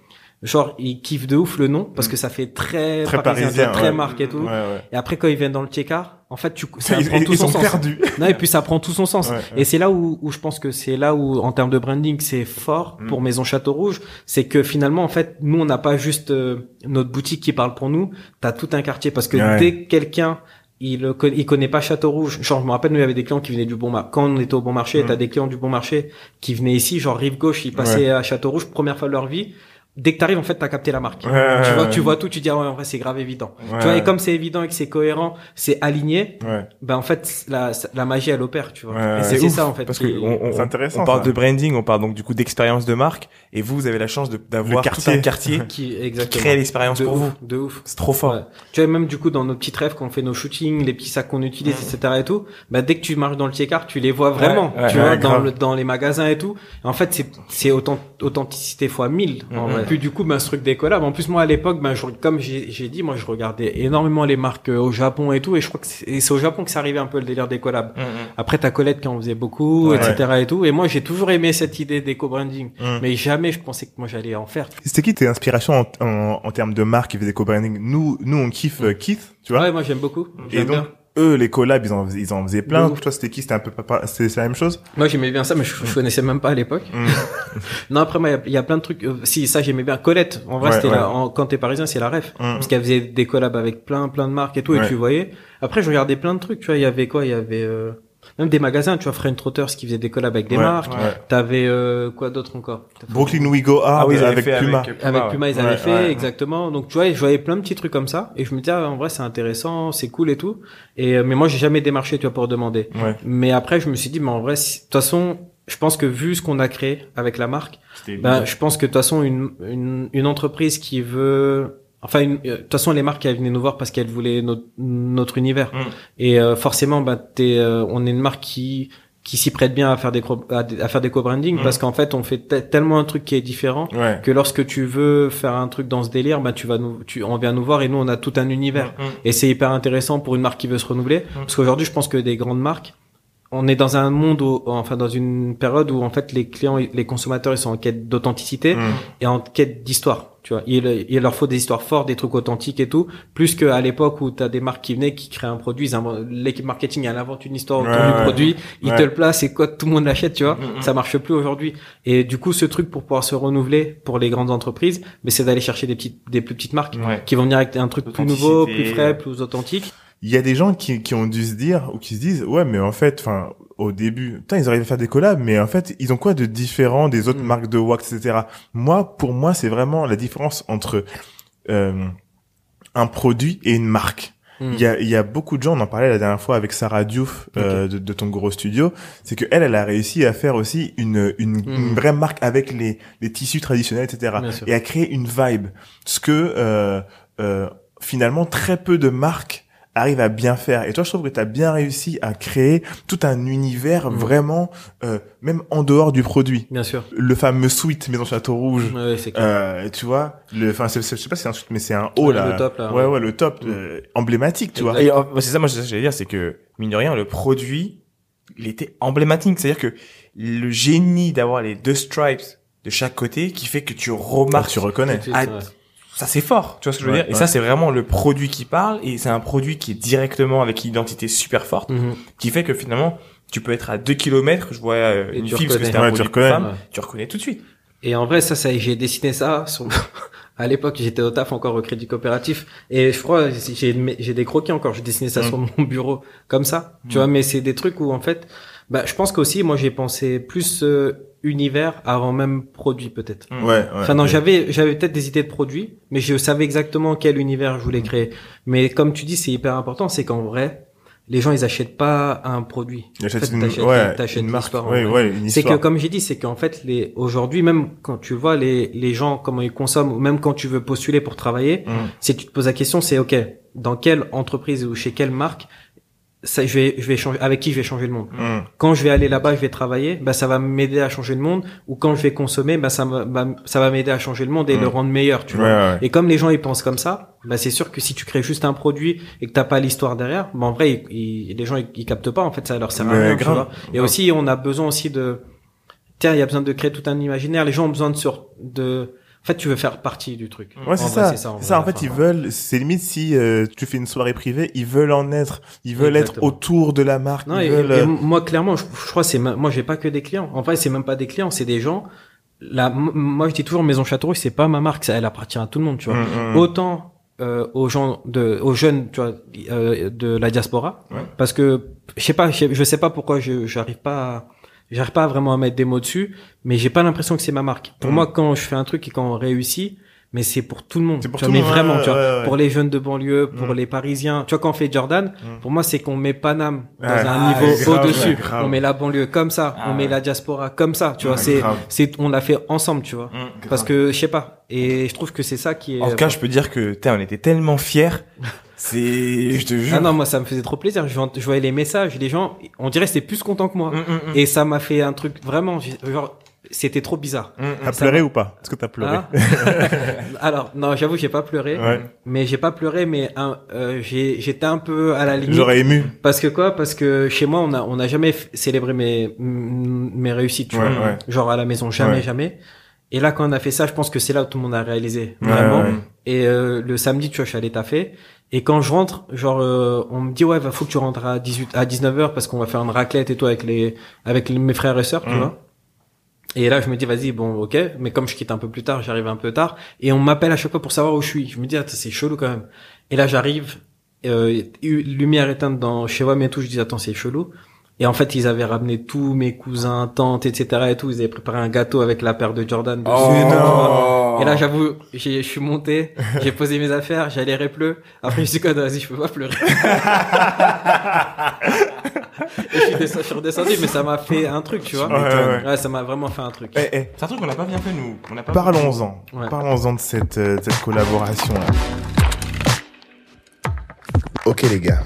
genre, ils kiffent de ouf le nom parce que ça fait très, Très parisien, parisien, très ouais. marque et tout. Ouais, ouais. Et après, quand ils viennent dans le check-out, en fait, tu, ça (laughs) Ils, prend tout ils son sont sens. perdus. (laughs) Non, et puis ça prend tout son sens. Et c'est là où, où je pense que c'est là où, en termes de branding, c'est fort Mm. pour Maison Château Rouge. C'est que finalement, en fait, nous, on n'a pas juste euh, notre boutique qui parle pour nous. T'as tout un quartier parce que dès que quelqu'un il il connaît pas Château Rouge. Genre, je me rappelle, nous, il y avait des clients qui venaient du bon marché. Quand on était au bon marché, Mm. t'as des clients du bon marché qui venaient ici, genre rive gauche, ils passaient à Château Rouge, première fois de leur vie. Dès que t'arrives, en fait, t'as capté la marque. Ouais, tu vois, ouais. tu vois tout, tu dis, ah ouais, en vrai, c'est grave évident. Ouais. Tu vois, et comme c'est évident et que c'est cohérent, c'est aligné, Ouais. ben, en fait, la, la magie, elle opère, tu vois. Ouais, et c'est ça, en fait. Parce qui- que on, on- intéressant, on parle ça. de branding, on parle donc du coup d'expérience de marque, et vous, vous avez la chance d'avoir tout quartier. un quartier qui, (laughs) qui exactement. crée l'expérience de pour ouf, vous. de ouf. C'est trop fort. Ouais. Tu vois, même du coup, dans nos petits rêves, quand on fait nos shootings, les petits sacs qu'on utilise, etc. et tout, bah, dès que tu marches dans le tiers tu les vois vraiment, ouais, tu ouais, vois, dans, le, dans les magasins et tout. En fait, c'est, c'est authent- authenticité fois 1000, en Mhm. vrai. Puis du coup, ben, ce truc des collabs. En plus, moi, à l'époque, ben, je, comme j'ai, j'ai dit, moi, je regardais énormément les marques euh, au Japon et tout, et je crois que c'est, et c'est au Japon que ça arrivait un peu le délire des collabs. Mhm. Après, t'as Colette qui en faisait beaucoup, Ouais. etc. et tout. Et moi, j'ai toujours aimé cette idée d'éco-branding. Mhm. Mais jamais je pensais que moi, j'allais en faire. C'était qui tes inspirations en, en, en termes de marque qui faisait des co-branding Nous, nous, on kiffe euh, Keith, tu vois? Ouais, moi, j'aime beaucoup. Et donc, bien. Eux, les collabs, ils en, ils en faisaient plein. Toi, c'était qui? C'était un peu, pas- pas- c'est la même chose? Moi j'aimais bien ça, mais je, je connaissais même pas à l'époque. Mm. (laughs) non après moi il y a- il y, a plein de trucs. euh, si ça j'aimais bien. Colette, en vrai Ouais, c'était ouais. la- en- quand t'es parisien c'est la ref, Mm. parce qu'elle faisait des collabs avec plein plein de marques et tout Ouais. et tu voyais. Après je regardais plein de trucs, tu vois il y avait quoi? Il y avait euh, même des magasins, tu vois French Trotters qui faisait des collabs avec des Ouais, marques. ouais. T'avais euh, quoi d'autre encore? Brooklyn We Go Hard Ah oui, avec fait Puma. avec avec ouais. Puma, ils avaient Ouais, fait ouais. exactement. Donc tu vois, je voyais plein de petits trucs comme ça et je me disais ah, en vrai c'est intéressant, c'est cool et tout. Et euh, mais moi j'ai jamais démarché tu vois pour demander. Ouais. Mais après je me suis dit mais en vrai si- de toute façon je pense que vu ce qu'on a créé avec la marque, ben je pense que de toute façon une une, une entreprise qui veut Enfin, une- euh, de toute façon, les marques elles venaient nous voir parce qu'elles voulaient notre, notre univers. Mm. Et euh, forcément, bah, t'es, euh, on est une marque qui qui s'y prête bien à faire des à, faire des co-branding Mm. parce qu'en fait, on fait te- tellement un truc qui est différent Ouais. que lorsque tu veux faire un truc dans ce délire, bah tu vas nous, tu, on vient nous voir et nous on a tout un univers. Mhm. Et c'est hyper intéressant pour une marque qui veut se renouveler, parce qu'aujourd'hui je pense que des grandes marques, on est dans un monde où, enfin dans une période où en fait les clients, les consommateurs ils sont en quête d'authenticité Mm. et en quête d'histoire. Tu vois, il, il leur faut des histoires fortes, des trucs authentiques et tout, plus qu'à l'époque où t'as des marques qui venaient, qui créent un produit, l'équipe marketing elle invente une histoire autour Ouais, du ouais. produit, ils Ouais. te le placent et quoi, tout le monde l'achète, tu vois. Mhm. Ça marche plus aujourd'hui. Et du coup, ce truc pour pouvoir se renouveler pour les grandes entreprises, mais c'est d'aller chercher des petites, des plus petites marques qui vont venir avec un truc plus nouveau, plus frais, plus authentique. Il y a des gens qui, qui ont dû se dire ou qui se disent ouais mais en fait enfin au début putain ils arrivent à faire des collabs mais en fait ils ont quoi de différent des autres Mm. marques de wax etc moi pour moi c'est vraiment la différence entre euh, un produit et une marque Mm. il y a il y a beaucoup de gens on en parlait la dernière fois avec Sarah Diouf euh, de, de ton gros studio c'est que elle elle a réussi à faire aussi une une, Mm. une vraie marque avec les les tissus traditionnels etc et à créer une vibe ce que euh, euh, finalement très peu de marques arrivent à bien faire et toi je trouve que tu as bien réussi à créer tout un univers Mm. vraiment euh, même en dehors du produit Bien sûr. le fameux suite maison château rouge Ouais, ouais, c'est clair. euh, tu vois le enfin c'est- c'est- je sais pas si c'est un suite mais c'est un haut Ouais, là le top, là, ouais ouais. ouais le top euh, emblématique tu vois Et euh, c'est ça, moi, c'est ça que j'allais dire, c'est que, mine de rien, le produit, il était emblématique. C'est-à-dire que le génie d'avoir les deux stripes de chaque côté qui fait que tu Ah, remarques. tu reconnais de ça, c'est fort. Tu vois ce que je veux Ouais, dire? Et ouais. ça, c'est vraiment le produit qui parle et c'est un produit qui est directement avec une identité super forte Mhm. qui fait que finalement, tu peux être à 2 kilomètres, je vois euh, une tu fille parce que c'était un Ouais, tu produit pour reconnais. femme, tu reconnais tout de suite. Et en vrai, ça, ça, j'ai dessiné ça sur, (laughs) à l'époque, j'étais au taf encore au crédit coopératif. Et je crois, j'ai, j'ai des croquis encore. J'ai dessiné ça Mm. sur mon bureau. Comme ça. Tu Mm. vois, mais c'est des trucs où, en fait, bah, je pense qu'aussi, moi, j'ai pensé plus, euh, univers avant même produit, peut-être. ouais, ouais Enfin non, ouais. j'avais j'avais peut-être des idées de produits, mais je savais exactement quel univers je voulais créer. Mais comme tu dis, c'est hyper important, c'est qu'en vrai, les gens ils achètent pas un produit. Il achète En fait, une, t'achètes- ouais, t'achètes une marque, ouais, ouais, une C'est que comme j'ai dit, c'est qu'en fait les aujourd'hui même quand tu vois les les gens comment ils consomment ou même quand tu veux postuler pour travailler, Mm. c'est que tu te poses la question, c'est ok, dans quelle entreprise ou chez quelle marque ça, je vais je vais changer avec qui je vais changer le monde Mm. quand je vais aller là-bas, je vais travailler, bah ça va m'aider à changer le monde, ou quand je vais consommer, bah ça va, bah, ça va m'aider à changer le monde et Mm. le rendre meilleur, tu Ouais, vois. ouais. Et comme les gens ils pensent comme ça, bah c'est sûr que si tu crées juste un produit et que t'as pas l'histoire derrière, bah en vrai ils- ils- les gens ils, ils captent pas, en fait ça leur sert à rien, tu vois. Et aussi on a besoin aussi de, tiens il y a besoin de créer tout un imaginaire, les gens ont besoin de sur de, en fait tu veux faire partie du truc. Ouais, c'est ça. ça, en ça. En fait, ils veulent, c'est limite si euh, tu fais une soirée privée, ils veulent en être, ils veulent Exactement. être autour de la marque. Non, ils et, veulent, et euh, moi clairement, je, je crois que c'est moi j'ai pas que des clients. En vrai, c'est même pas des clients, c'est des gens. Là, m- moi je dis toujours Maison Château Rouge, c'est pas ma marque, ça, elle appartient à tout le monde, tu vois. mm, mm. Autant euh, aux gens de aux jeunes tu vois euh, de la diaspora Ouais. parce que je sais pas je, je sais pas pourquoi je j'arrive pas à- j'arrive pas vraiment à mettre des mots dessus mais j'ai pas l'impression que c'est ma marque pour Mhm. moi quand je fais un truc et quand on réussit mais c'est pour tout le monde C'est pour Tu tout vois, le mais monde, vraiment ouais, tu vois ouais, ouais. pour les jeunes de banlieue pour Mhm. les parisiens tu vois quand on fait Jordan Mhm. pour moi c'est qu'on met Paname dans Ouais. un Ah, niveau au-dessus on met la banlieue comme ça Ah, on met la diaspora comme ça tu vois c'est c'est on l'a fait ensemble tu vois Mmh, parce que je sais pas et je trouve que c'est ça qui est En tout cas, je peux dire que, on était tellement fiers. C'est, je te jure. Ah non, moi ça me faisait trop plaisir. Je, je voyais les messages, les gens, on dirait étaient plus contents que moi. Mm, mm, mm. Et ça m'a fait un truc vraiment, genre, c'était trop bizarre. Mm, mm. T'as pleuré ou pas? Est-ce que t'as pleuré? Hein (laughs) Alors, non, j'avoue, j'ai pas pleuré. Ouais. Mais j'ai pas pleuré, mais un- euh, j'ai- j'étais un peu à la limite. J'aurais ému. Parce que quoi? Parce que chez moi, on a on a jamais célébré mes mes réussites, tu Ouais, vois. ouais. Genre à la maison, jamais, Ouais. jamais. Et là, quand on a fait ça, je pense que c'est là où tout le monde a réalisé Ouais, vraiment. ouais. Et euh, le samedi, tu vois, je suis allé taffer. Et quand je rentre, genre, euh, on me dit ouais, va faut que tu rentres à 18 à 19 h parce qu'on va faire une raclette et tout avec les avec les- mes frères et sœurs, tu Mhm. vois. Et là, je me dis, vas-y, bon, ok. Mais comme je quitte un peu plus tard, j'arrive un peu tard. Et on m'appelle à chaque fois pour savoir où je suis. Je me dis, attends, c'est chelou quand même. Et là, j'arrive, euh, eu- lumière éteinte dans chez moi, et tout. Je dis, attends, c'est chelou. Et en fait, ils avaient ramené tous mes cousins, tantes, etc. et tout. Ils avaient préparé un gâteau avec la paire de Jordan dessus. Oh. et là, j'avoue, je suis monté, (laughs) j'ai posé mes affaires, j'allais pleu. Après, je me suis dit, vas-y, je peux pas pleurer. (laughs) et je suis, descendu, je suis redescendu, mais ça m'a fait un truc, tu vois. Ouais, ouais, ouais. ça m'a vraiment fait un truc. Eh, eh, C'est un truc qu'on n'a pas bien fait, nous. Parlons-en. Ouais. Parlons-en de cette, euh, de cette collaboration. là. Ok les gars,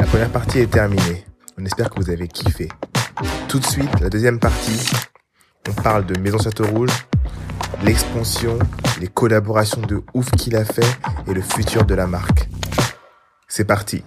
la première partie est terminée. On espère que vous avez kiffé. Tout de suite, la deuxième partie, on parle de Maison Château Rouge, l'expansion, les collaborations de ouf qu'il a fait et le futur de la marque. C'est parti.